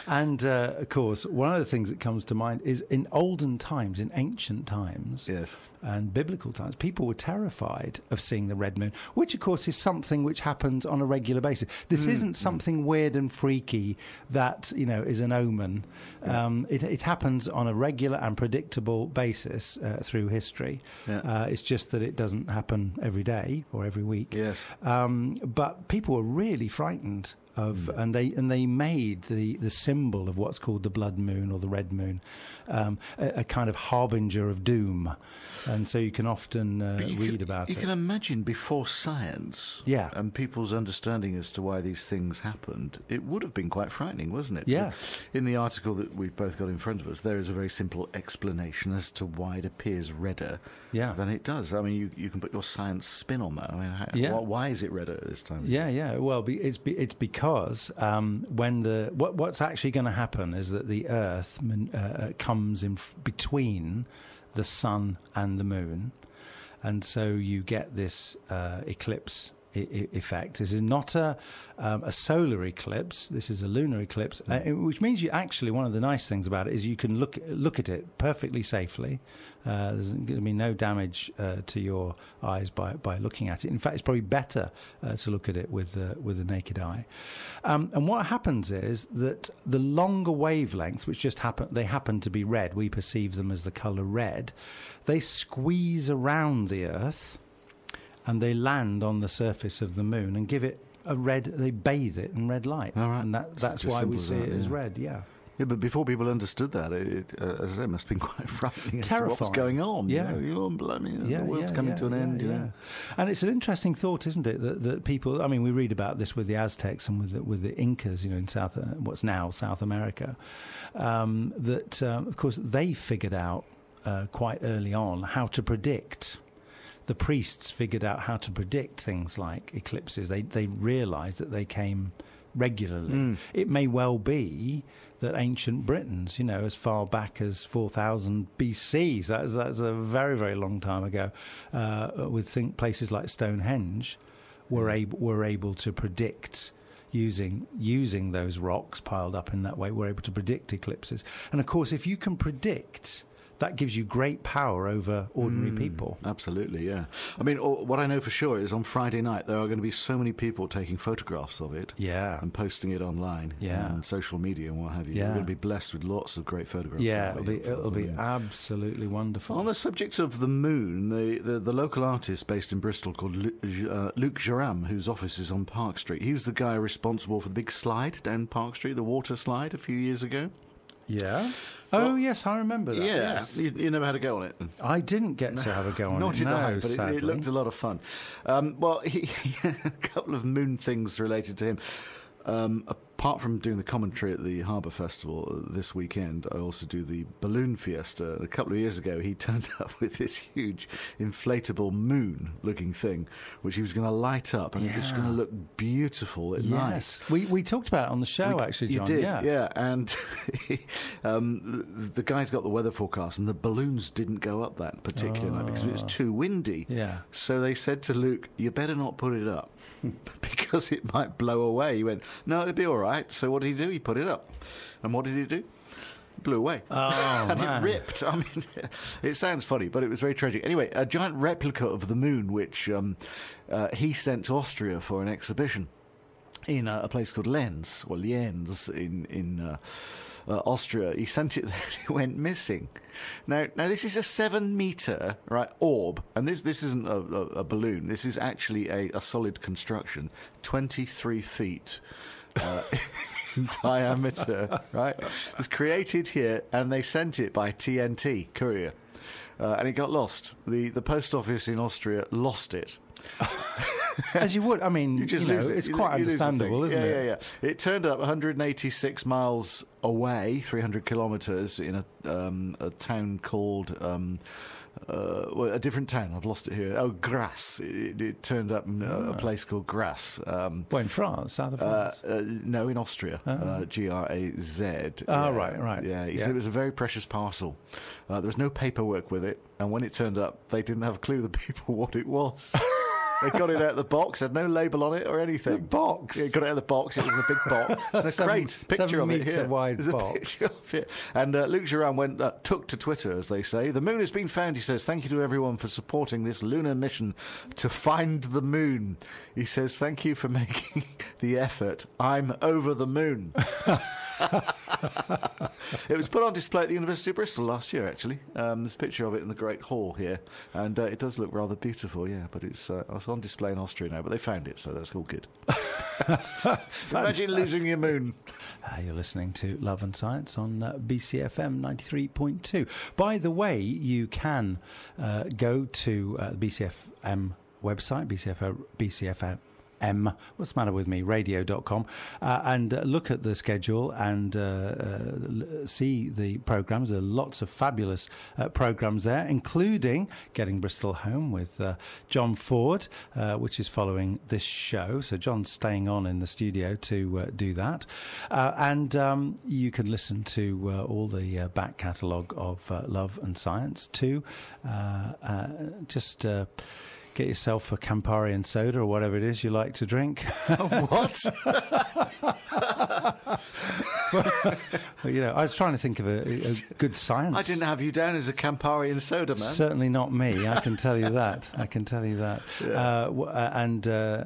[SPEAKER 2] And uh, of course, one of the things that comes to mind is in olden times, in ancient times,
[SPEAKER 3] yes.
[SPEAKER 2] and biblical times, people were terrified of seeing the red moon, which, of course, is something which happens on a regular basis. This isn't something weird and freaky that you know is an omen. Um, it, it happens on a regular and predictable basis uh, through history.
[SPEAKER 3] Yeah.
[SPEAKER 2] Uh, it's just that it doesn't happen every day or every week.
[SPEAKER 3] Yes.
[SPEAKER 2] Um, but people were really frightened of, and they and they made the, the symbol of what's called the blood moon or the red moon um, a, a kind of harbinger of doom, and so you can often uh,
[SPEAKER 3] you
[SPEAKER 2] read
[SPEAKER 3] can,
[SPEAKER 2] about
[SPEAKER 3] you
[SPEAKER 2] it.
[SPEAKER 3] You can imagine before science
[SPEAKER 2] Yeah.
[SPEAKER 3] and people's understanding as to why these things happened, it would have been quite frightening, wasn't it?
[SPEAKER 2] Yeah.
[SPEAKER 3] In the article that we've both got in front of us, there is a very simple explanation as to why it appears redder
[SPEAKER 2] Yeah.
[SPEAKER 3] than it does. I mean, you, you can put your science spin on that. I mean, how,
[SPEAKER 2] Yeah.
[SPEAKER 3] why, why is it redder at this time?
[SPEAKER 2] Yeah, yeah. Well, be, it's be, it's because um, when the what, what's actually going to happen is that the Earth uh, uh, comes in f- between the sun and the moon, and so you get this uh, eclipse. Effect. This is not a um, a solar eclipse. This is a lunar eclipse, uh, which means you actually one of the nice things about it is you can look look at it perfectly safely. Uh, there's going to be no damage uh, to your eyes by, by looking at it. In fact, it's probably better uh, to look at it with uh, with the naked eye. Um, and what happens is that the longer wavelengths, which just happen, they happen to be red. We perceive them as the color red. They squeeze around the Earth, and they land on the surface of the moon and give it a red. They bathe it in red light,
[SPEAKER 3] right.
[SPEAKER 2] and that, that's why we see
[SPEAKER 3] that,
[SPEAKER 2] it as red. Yeah.
[SPEAKER 3] Yeah, but before people understood that, it, uh, as I say, it must have been quite frightening as to what going on.
[SPEAKER 2] Yeah.
[SPEAKER 3] You know, you know, blimey, the world's coming to an end, you know.
[SPEAKER 2] And it's an interesting thought, isn't it? That, that people, I mean, we read about this with the Aztecs and with the, with the Incas, you know, in South, uh, what's now South America. Um, that, um, of course, they figured out uh, quite early on how to predict. The priests figured out how to predict things like eclipses. They they realised that they came regularly.
[SPEAKER 3] Mm.
[SPEAKER 2] It may well be that ancient Britons, you know, as far back as 4000 BC, so that's, that's a very, very long time ago, uh, with think places like Stonehenge, were able, were able to predict. Using using those rocks piled up in that way, were able to predict eclipses. And of course, if you can predict that gives you great power over ordinary
[SPEAKER 3] Mm.
[SPEAKER 2] people.
[SPEAKER 3] Absolutely, yeah. I mean, what I know for sure is on Friday night there are going to be so many people taking photographs of it
[SPEAKER 2] Yeah.
[SPEAKER 3] and posting it online,
[SPEAKER 2] Yeah.
[SPEAKER 3] and social media and what have you.
[SPEAKER 2] Yeah.
[SPEAKER 3] We're going to be blessed with lots of great photographs.
[SPEAKER 2] Yeah, it'll be it'll be absolutely wonderful.
[SPEAKER 3] On the subject of the moon, the, the, the local artist based in Bristol called Luke, uh, Luke Jerram, whose office is on Park Street, he was the guy responsible for the big slide down Park Street, the water slide a few years ago.
[SPEAKER 2] Yeah. Oh yes, I remember that.
[SPEAKER 3] yeah,
[SPEAKER 2] yes.
[SPEAKER 3] you, you never had a go on it.
[SPEAKER 2] I didn't get to have a go on
[SPEAKER 3] Nor
[SPEAKER 2] it.
[SPEAKER 3] did
[SPEAKER 2] no,
[SPEAKER 3] I, but it,
[SPEAKER 2] sadly.
[SPEAKER 3] it looked a lot of fun. Um, well, he, a couple of moon things related to him. Um, apart from doing the commentary at the Harbour Festival this weekend, I also do the balloon fiesta. A couple of years ago, he turned up with this huge inflatable moon-looking thing, which he was going to light up, and it was going to look beautiful at night.
[SPEAKER 2] Yes, we we talked about it on the show
[SPEAKER 3] We-
[SPEAKER 2] actually,
[SPEAKER 3] you did,
[SPEAKER 2] yeah.
[SPEAKER 3] And um, the, guy's got the weather forecast, and the balloons didn't go up that particular night because it was too windy.
[SPEAKER 2] Ah. Yeah.
[SPEAKER 3] So they said to Luke, "You better not put it up because it might blow away." He went, "No, it'll be all right." So what did he do? He put it up, and what did he do? Blew away.
[SPEAKER 2] Oh,
[SPEAKER 3] and
[SPEAKER 2] man.
[SPEAKER 3] it ripped. I mean, it sounds funny, but it was very tragic. Anyway, a giant replica of the moon, which um, uh, he sent to Austria for an exhibition in uh, a place called Lenz or Lienz in in uh, uh, Austria. He sent it there. and It went missing. Now, now this is a seven meter right orb, and this this isn't a, a, a balloon. This is actually a, a solid construction, twenty three feet. Uh, diameter, right? It was created here, and they sent it by TNT courier, uh, and it got lost. the The post office in Austria lost it.
[SPEAKER 2] As you would. I mean, you,
[SPEAKER 3] just
[SPEAKER 2] know,
[SPEAKER 3] it.
[SPEAKER 2] it's
[SPEAKER 3] You
[SPEAKER 2] quite understandable, isn't
[SPEAKER 3] yeah,
[SPEAKER 2] it?
[SPEAKER 3] Yeah, yeah. It turned up 186 miles away, 300 kilometres, in a, um, a town called. Um, uh, well, a different town. I've lost it here. Oh, Grasse. It, it turned up in a, a place called Grasse. Um,
[SPEAKER 2] Well, in France, south of
[SPEAKER 3] uh,
[SPEAKER 2] France.
[SPEAKER 3] uh, no, in Austria. Uh, G R A Z.
[SPEAKER 2] Ah,
[SPEAKER 3] Yeah,
[SPEAKER 2] right, right.
[SPEAKER 3] Yeah, he
[SPEAKER 2] Yeah.
[SPEAKER 3] said it was a very precious parcel. Uh, there was no paperwork with it, and when it turned up, they didn't have a clue, the people, what it was. They got it out of the box, had no label on it or anything.
[SPEAKER 2] The box?
[SPEAKER 3] Yeah, got it out of the box. It was a big box. It's a
[SPEAKER 2] Seven-
[SPEAKER 3] great picture of it here.
[SPEAKER 2] wide
[SPEAKER 3] There's a
[SPEAKER 2] box.
[SPEAKER 3] picture of it. And uh, Luke Jerram went uh, took to Twitter, as they say. The moon has been found. He says, "Thank you to everyone for supporting this lunar mission to find the moon." He says, "Thank you for making the effort. I'm over the moon." it was put on display at the University of Bristol last year, actually. Um, there's a picture of it in the Great Hall here, and uh, it does look rather beautiful, yeah. But it's, uh, it's on display in Austria now, but they found it, so that's all good. Imagine losing your moon.
[SPEAKER 2] Uh, you're listening to Love and Science on uh, BCFM 93.2. By the way, you can uh, go to uh, the BCFM website, BCF, BCFM. M, what's the matter with me? Radio.com, uh, and uh, look at the schedule and uh, uh, see the programs. There are lots of fabulous uh, programs there, including Getting Bristol Home with uh, John Ford, which is following this show. So, John's staying on in the studio to do that. And um, you can listen to all the back catalogue of Love and Science too. Just. Uh, Get yourself a Campari and soda or whatever it is you like to drink.
[SPEAKER 3] what?
[SPEAKER 2] Well, you know, I was trying to think of a, a good science.
[SPEAKER 3] I didn't have you down as a Campari and soda man.
[SPEAKER 2] Certainly not me. I can tell you that. I can tell you that. Uh, w- uh, and uh,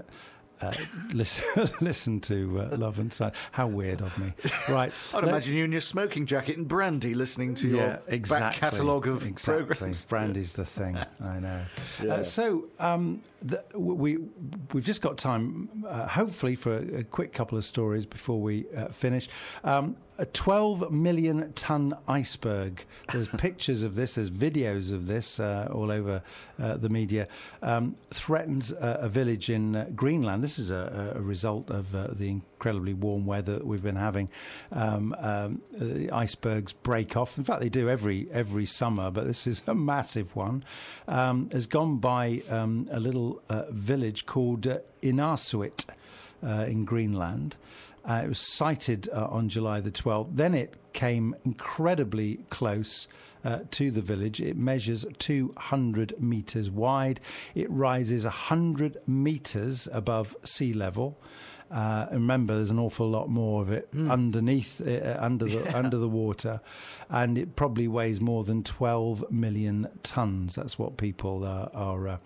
[SPEAKER 2] uh, listen, listen to uh, Love and Science. How weird of me. Right.
[SPEAKER 3] I'd imagine you in your smoking jacket and brandy listening to your
[SPEAKER 2] yeah, exactly.
[SPEAKER 3] back catalogue of
[SPEAKER 2] exactly.
[SPEAKER 3] programs.
[SPEAKER 2] Brandy's the thing. I know.
[SPEAKER 3] Yeah.
[SPEAKER 2] Uh, so um, the, we we've just got time, uh, hopefully, for a, a quick couple of stories before we uh, finish. Um, a 12 million ton iceberg. There's pictures of this. There's videos of this uh, all over uh, the media. Um, threatens uh, a village in uh, Greenland. This is a, a result of uh, the incredibly warm weather that we've been having. Um, um, the icebergs break off. In fact, they do every every summer, but this is a massive one. Um, has gone by um, a little uh, village called uh, Innaarsuit uh, in Greenland. Uh, it was sighted uh, on July the 12th. Then it came incredibly close uh, to the village. It measures 200 metres wide. It rises 100 metres above sea level. Uh, remember, there's an awful lot more of it underneath, uh, under the under the water, and it probably weighs more than 12 million tons. That's what people uh, are uh,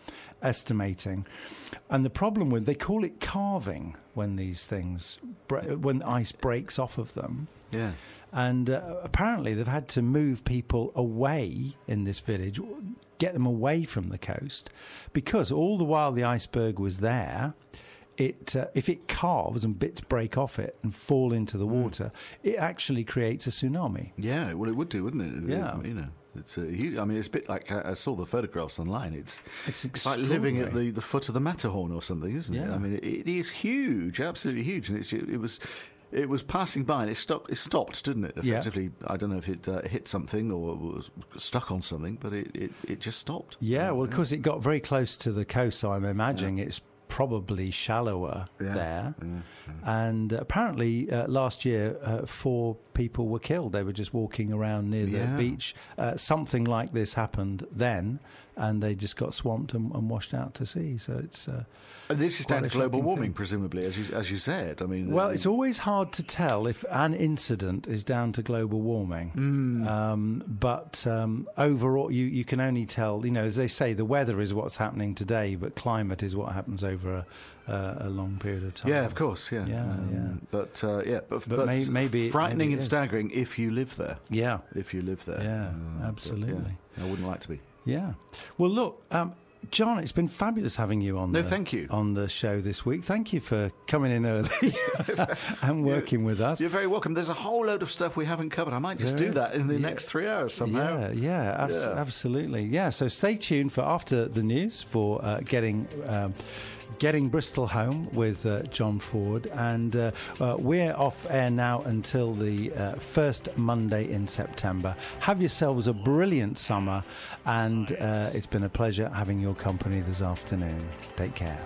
[SPEAKER 2] estimating. And the problem with they call it calving when these things bre- when ice breaks off of them.
[SPEAKER 3] Yeah.
[SPEAKER 2] And uh, apparently, they've had to move people away in this village, get them away from the coast, because all the while the iceberg was there, it uh, if it calves and bits break off it and fall into the water, it actually creates a tsunami.
[SPEAKER 3] Yeah, well, it would do, wouldn't it? It-
[SPEAKER 2] Yeah.
[SPEAKER 3] you know, it's a huge. I mean, it's a bit like I I saw the photographs online. It's
[SPEAKER 2] It's
[SPEAKER 3] like living at the, the foot of the Matterhorn or something, isn't it? I mean, it, it is huge, absolutely huge, and it's, it was. It was passing by and it stopped. It stopped, didn't it?
[SPEAKER 2] Yeah.
[SPEAKER 3] Effectively, I don't know if it uh, hit something or was stuck on something, but it, it, it just stopped.
[SPEAKER 2] Yeah, well, because it got very close to the coast, so I'm imagining it's probably shallower
[SPEAKER 3] Yeah.
[SPEAKER 2] there. And apparently, uh, last year, uh, four people were killed. They were just walking around near the
[SPEAKER 3] Yeah.
[SPEAKER 2] beach. Uh, something like this happened then, and they just got swamped and, and washed out to sea. So it's. Uh,
[SPEAKER 3] And this is down to global warming,
[SPEAKER 2] thing.
[SPEAKER 3] presumably, as you as you said. I mean,
[SPEAKER 2] Well,
[SPEAKER 3] uh,
[SPEAKER 2] it's always hard to tell if an incident is down to global warming.
[SPEAKER 3] Hmm.
[SPEAKER 2] Um, but um, overall, you, you can only tell, you know, as they say, the weather is what's happening today, but climate is what happens over a, uh, a long period of time.
[SPEAKER 3] Yeah, of course, yeah,
[SPEAKER 2] Yeah, yeah.
[SPEAKER 3] But uh, yeah, but,
[SPEAKER 2] But may- maybe-
[SPEAKER 3] frightening
[SPEAKER 2] maybe
[SPEAKER 3] and staggering if you live there.
[SPEAKER 2] Yeah.
[SPEAKER 3] If you live there,
[SPEAKER 2] Yeah,
[SPEAKER 3] but,
[SPEAKER 2] absolutely.
[SPEAKER 3] yeah, I wouldn't like to be.
[SPEAKER 2] Yeah. Well, look, um, John, it's been fabulous having you on.
[SPEAKER 3] No,
[SPEAKER 2] the,
[SPEAKER 3] thank you.
[SPEAKER 2] on the show this week. Thank you for coming in early and working with us.
[SPEAKER 3] You're very welcome. There's a whole load of stuff we haven't covered. I might just
[SPEAKER 2] There
[SPEAKER 3] do
[SPEAKER 2] is.
[SPEAKER 3] that in the
[SPEAKER 2] Yeah.
[SPEAKER 3] next three hours somehow.
[SPEAKER 2] Yeah, yeah, abs-
[SPEAKER 3] Yeah.
[SPEAKER 2] absolutely. Yeah, so stay tuned for after the news for uh, getting. Um, Getting Bristol home with uh, John Ford, and uh, uh, we're off air now until the uh, first Monday in September. Have yourselves a brilliant summer, and uh, it's been a pleasure having your company this afternoon. Take care.